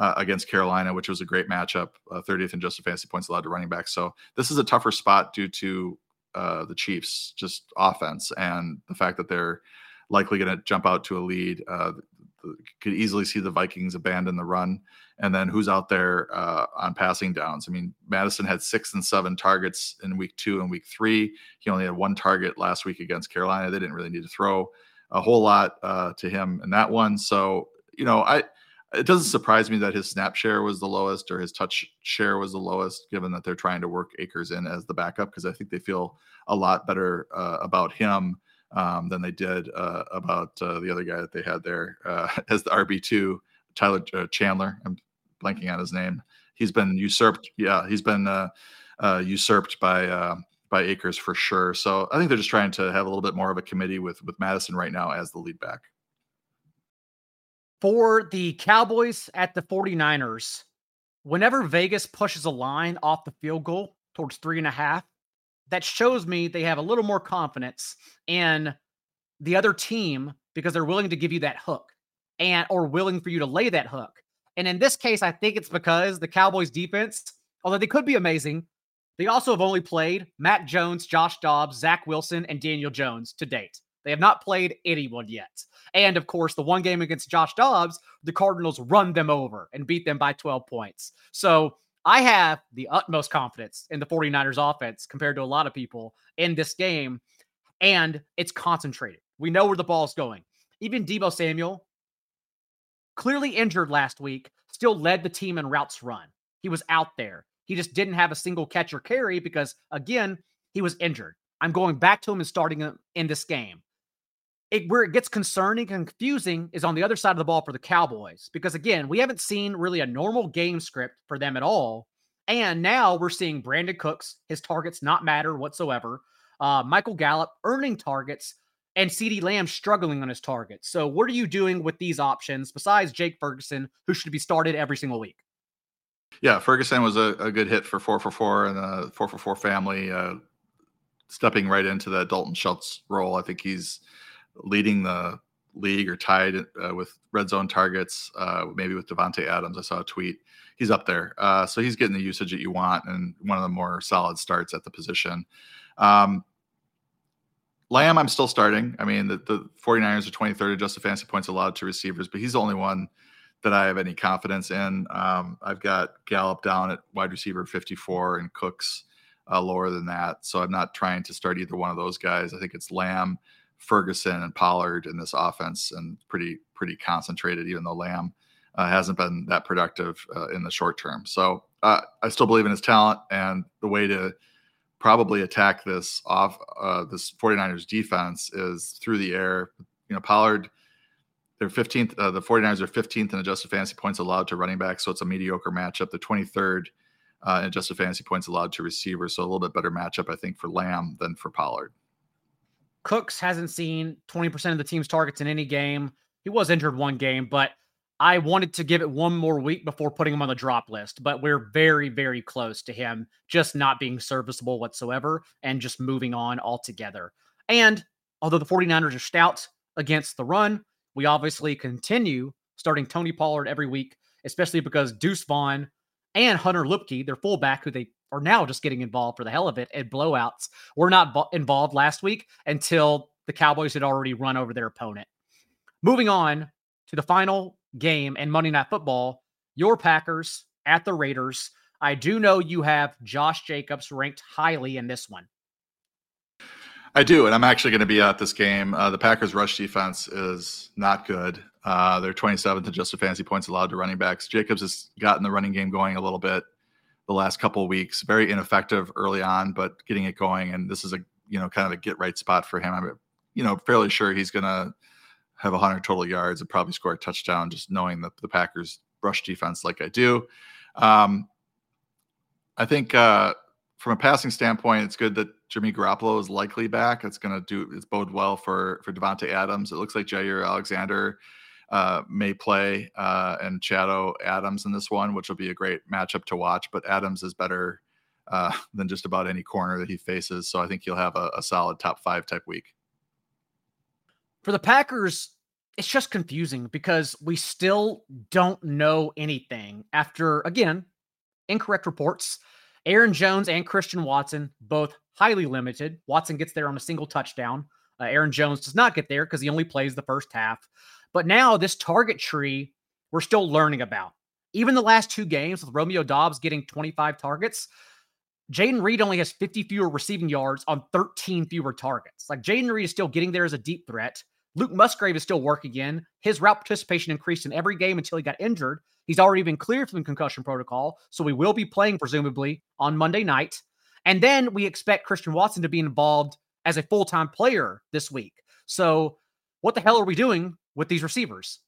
B: uh, against Carolina, which was a great matchup, uh, 30th in adjusted fantasy points allowed to running back. So this is a tougher spot due to uh, the Chiefs' just offense and the fact that they're likely going to jump out to a lead. Could easily see the Vikings abandon the run. And then who's out there uh, on passing downs? I mean, Mattison had six and seven targets in week two and week three. He only had one target last week against Carolina. They didn't really need to throw a whole lot uh, to him in that one. So, you know, I it doesn't surprise me that his snap share was the lowest or his touch share was the lowest, given that they're trying to work Akers in as the backup because I think they feel a lot better uh, about him um, than they did uh, about uh, the other guy that they had there uh, as the RB two, Tyler uh, Chandler. I'm blanking on his name. He's been usurped. Yeah, he's been uh, usurped by by Akers for sure. So I think they're just trying to have a little bit more of a committee with with Mattison right now as the lead back
A: for the Cowboys at the 49ers, whenever Vegas pushes a line off the field goal towards three and a half, that shows me they have a little more confidence in the other team because they're willing to give you that hook and or willing for you to lay that hook. And in this case, I think it's because the Cowboys defense, although they could be amazing, they also have only played Mac Jones, Josh Dobbs, Zach Wilson, and Daniel Jones to date. They have not played anyone yet. And of course, the one game against Josh Dobbs, the Cardinals run them over and beat them by 12 points. So I have the utmost confidence in the 49ers offense compared to a lot of people in this game. And it's concentrated. We know where the ball's going. Even Deebo Samuel, clearly injured last week, still led the team in routes run. He was out there. He just didn't have a single catch or carry because, again, he was injured. I'm going back to him and starting him in this game it, where it gets concerning and confusing is on the other side of the ball for the Cowboys because again, we haven't seen really a normal game script for them at all. And now we're seeing Brandin Cooks, his targets not matter whatsoever. Uh, Michael Gallup earning targets and CeeDee Lamb struggling on his targets. So, what are you doing with these options besides Jake Ferguson, who should be started every single week?
B: Yeah, Ferguson was a, a good hit for four for four and a four for four family, uh, stepping right into that Dalton Schultz role. I think he's leading the league or tied uh, with red zone targets, uh, maybe with Davante Adams. I saw a tweet. He's up there. Uh, so he's getting the usage that you want and one of the more solid starts at the position. Um, Lamb, I'm still starting. I mean, the, the 49ers are 23rd adjusted fantasy points allowed to receivers, but he's the only one that I have any confidence in. Um, I've got Gallup down at wide receiver 54 and Cooks uh, lower than that. So I'm not trying to start either one of those guys. I think it's Lamb, Ferguson, and Pollard in this offense, and pretty pretty concentrated. Even though Lamb uh, hasn't been that productive uh, in the short term, so uh, I still believe in his talent and the way to probably attack this off uh, this 49ers defense is through the air. You know, Pollard, they're 15th, uh, the 49ers are 15th in adjusted fantasy points allowed to running back. So it's a mediocre matchup. The 23rd uh, in adjusted fantasy points allowed to receivers. So a little bit better matchup, I think, for Lamb than for Pollard.
A: Cooks hasn't seen 20% of the team's targets in any game. He was injured one game, but I wanted to give it one more week before putting him on the drop list, but we're very, very close to him just not being serviceable whatsoever and just moving on altogether. And although the 49ers are stout against the run, we obviously continue starting Tony Pollard every week, especially because Deuce Vaughn and Hunter Luepke, their fullback, who they are now just getting involved for the hell of it at blowouts, were not involved last week until the Cowboys had already run over their opponent. Moving on to the final game and Monday Night Football, your Packers at the Raiders. I do know you have Josh Jacobs ranked highly in this one.
B: I do, and I'm actually going to be at this game. Uh, the Packers' rush defense is not good. Uh, they're 27th adjusted fantasy points allowed to running backs. Jacobs has gotten the running game going a little bit the last couple weeks. Very ineffective early on, but getting it going, and this is a you know kind of a get right spot for him. I'm you know fairly sure he's to have 100 total yards and probably score a touchdown just knowing the, the Packers rush defense like I do. Um, I think uh, from a passing standpoint, it's good that Jimmy Garoppolo is likely back. It's going to do it's bode well for for Davante Adams. It looks like Jaire Alexander uh, may play uh, and Shadow Adams in this one, which will be a great matchup to watch. But Adams is better uh, than just about any corner that he faces, so I think he'll have a, a solid top five type week
A: for the Packers, it's just confusing because we still don't know anything after, again, incorrect reports. Aaron Jones and Christian Watson, both highly limited. Watson gets there on a single touchdown. Uh, Aaron Jones does not get there because he only plays the first half. But now, this target tree, we're still learning about. Even the last two games with Romeo Doubs getting 25 targets, Jayden Reed only has 50 fewer receiving yards on 13 fewer targets. Like Jayden Reed is still getting there as a deep threat. Luke Musgrave is still working in. His route participation increased in every game until he got injured. He's already been cleared from the concussion protocol, so we will be playing presumably on Monday night. And then we expect Christian Watson to be involved as a full time player this week. So, what the hell are we doing with these receivers?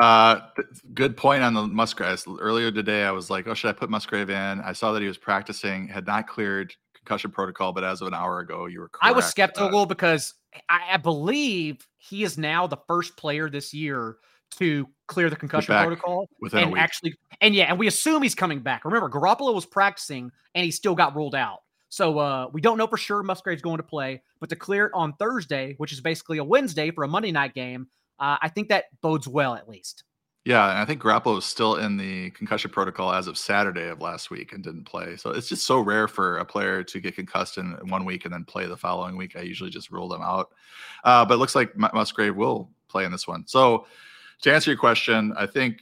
B: Uh, th- good point on the Musgrave. Earlier today, I was like, "Oh, should I put Musgrave in?" I saw that he was practicing, had not cleared concussion protocol, but as of an hour ago, you were correct.
A: I was skeptical uh, because I, I, believe he is now the first player this year to clear the concussion protocol and actually, and yeah, and we assume he's coming back. Remember, Garoppolo was practicing and he still got ruled out. So uh, we don't know for sure Musgrave's going to play, but to clear it on Thursday, which is basically a Wednesday for a Monday night game, uh, I think that bodes well at least.
B: Yeah, and I think Garoppolo was still in the concussion protocol as of Saturday of last week and didn't play. So it's just so rare for a player to get concussed in one week and then play the following week. I usually just rule them out. Uh, but it looks like Musgrave will play in this one. So to answer your question, I think,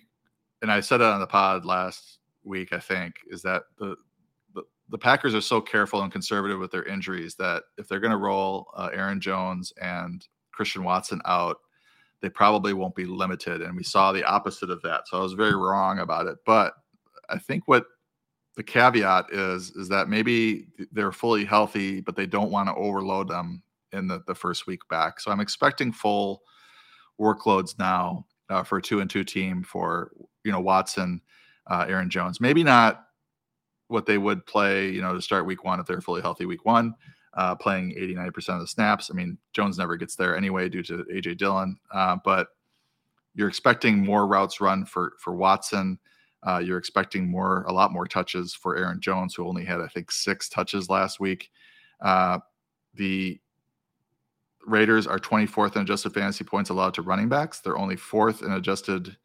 B: and I said it on the pod last week, I think, is that the the, Packers are so careful and conservative with their injuries that if they're going to roll uh, Aaron Jones and Christian Watson out, they probably won't be limited. And we saw the opposite of that. So I was very wrong about it. But I think what the caveat is is that maybe they're fully healthy, but they don't want to overload them in the, the first week back. So I'm expecting full workloads now uh, for a two and two team for you know Watson, uh, Aaron Jones. Maybe not what they would play, you know, to start week one if they're fully healthy week one uh, playing 89% of the snaps. I mean, Jones never gets there anyway due to AJ Dillon, uh, but you're expecting more routes run for for Watson. Uh, you're expecting more, a lot more touches for Aaron Jones, who only had, I think, six touches last week. Uh, the Raiders are 24th in adjusted fantasy points allowed to running backs. They're only fourth in adjusted.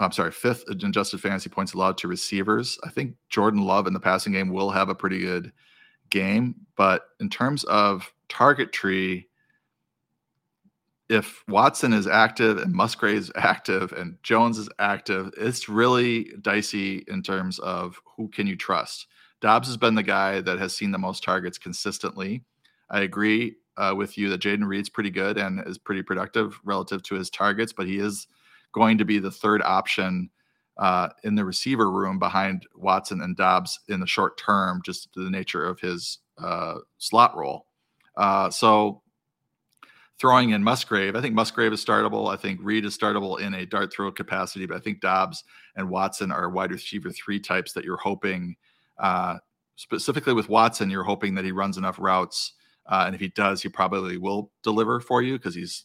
B: I'm sorry, fifth adjusted fantasy points allowed to receivers. I think Jordan Love in the passing game will have a pretty good game, but in terms of target tree, if Watson is active and Musgrave is active and Jones is active, it's really dicey in terms of who can you trust. Doubs has been the guy that has seen the most targets consistently. I agree uh, with you that Jayden Reed's pretty good and is pretty productive relative to his targets, but he is going to be the third option uh, in the receiver room behind Watson and Doubs in the short term, just the nature of his uh, slot role. Uh, so throwing in Musgrave, I think Musgrave is startable. I think Reed is startable in a dart throw capacity, but I think Doubs and Watson are wide receiver three types that you're hoping – uh, specifically with Watson, you're hoping that he runs enough routes, uh, and if he does, he probably will deliver for you because he's,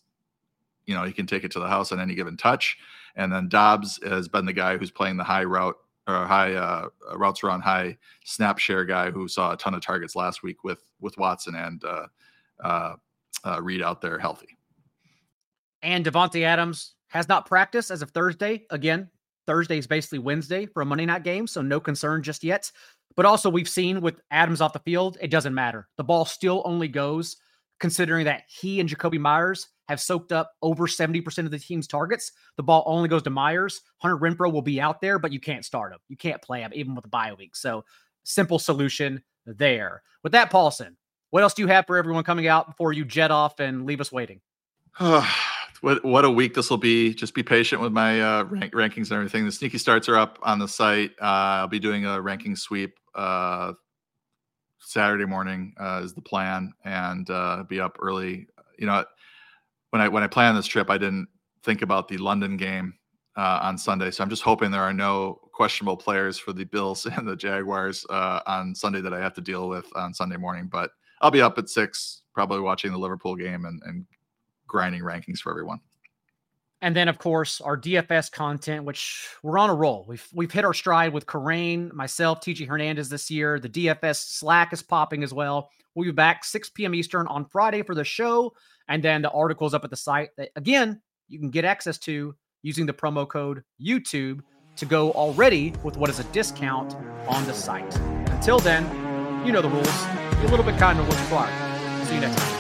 B: you know, he can take it to the house on any given touch. And then Doubs has been the guy who's playing the high route or high uh, routes around high snap share guy who saw a ton of targets last week with with Watson and uh, uh, uh, Reed out there healthy.
A: And Davante Adams has not practiced as of Thursday. Again, Thursday is basically Wednesday for a Monday night game, so no concern just yet. But also, we've seen with Adams off the field, it doesn't matter. The ball still only goes, considering that he and Jakobi Meyers have soaked up over 70% of the team's targets. The ball only goes to Meyers. Hunter Renfrow will be out there, but you can't start him. You can't play him, even with a bye week. So, simple solution there. With that, Paulson, what else do you have for everyone coming out before you jet off and leave us waiting?
B: what what a week this will be. Just be patient with my uh, rank, rankings and everything. The sneaky starts are up on the site. Uh, I'll be doing a ranking sweep uh, Saturday morning uh, is the plan, and uh, be up early. You know, when I when I planned this trip, I didn't think about the London game uh, on Sunday, so I'm just hoping there are no questionable players for the Bills and the Jaguars uh, on Sunday that I have to deal with on Sunday morning. But I'll be up at six, probably watching the Liverpool game and, and grinding rankings for everyone.
A: And then, of course, our DFS content, which we're on a roll. We've we've hit our stride with Kerrane, myself, TJ Hernandez this year. The DFS Slack is popping as well. We'll be back 6 p.m. Eastern on Friday for the show, and then the articles up at the site that again you can get access to using the promo code YouTube to go already with what is a discount on the site. Until then, you know the rules. Be a little bit kinder what's required. See you next time.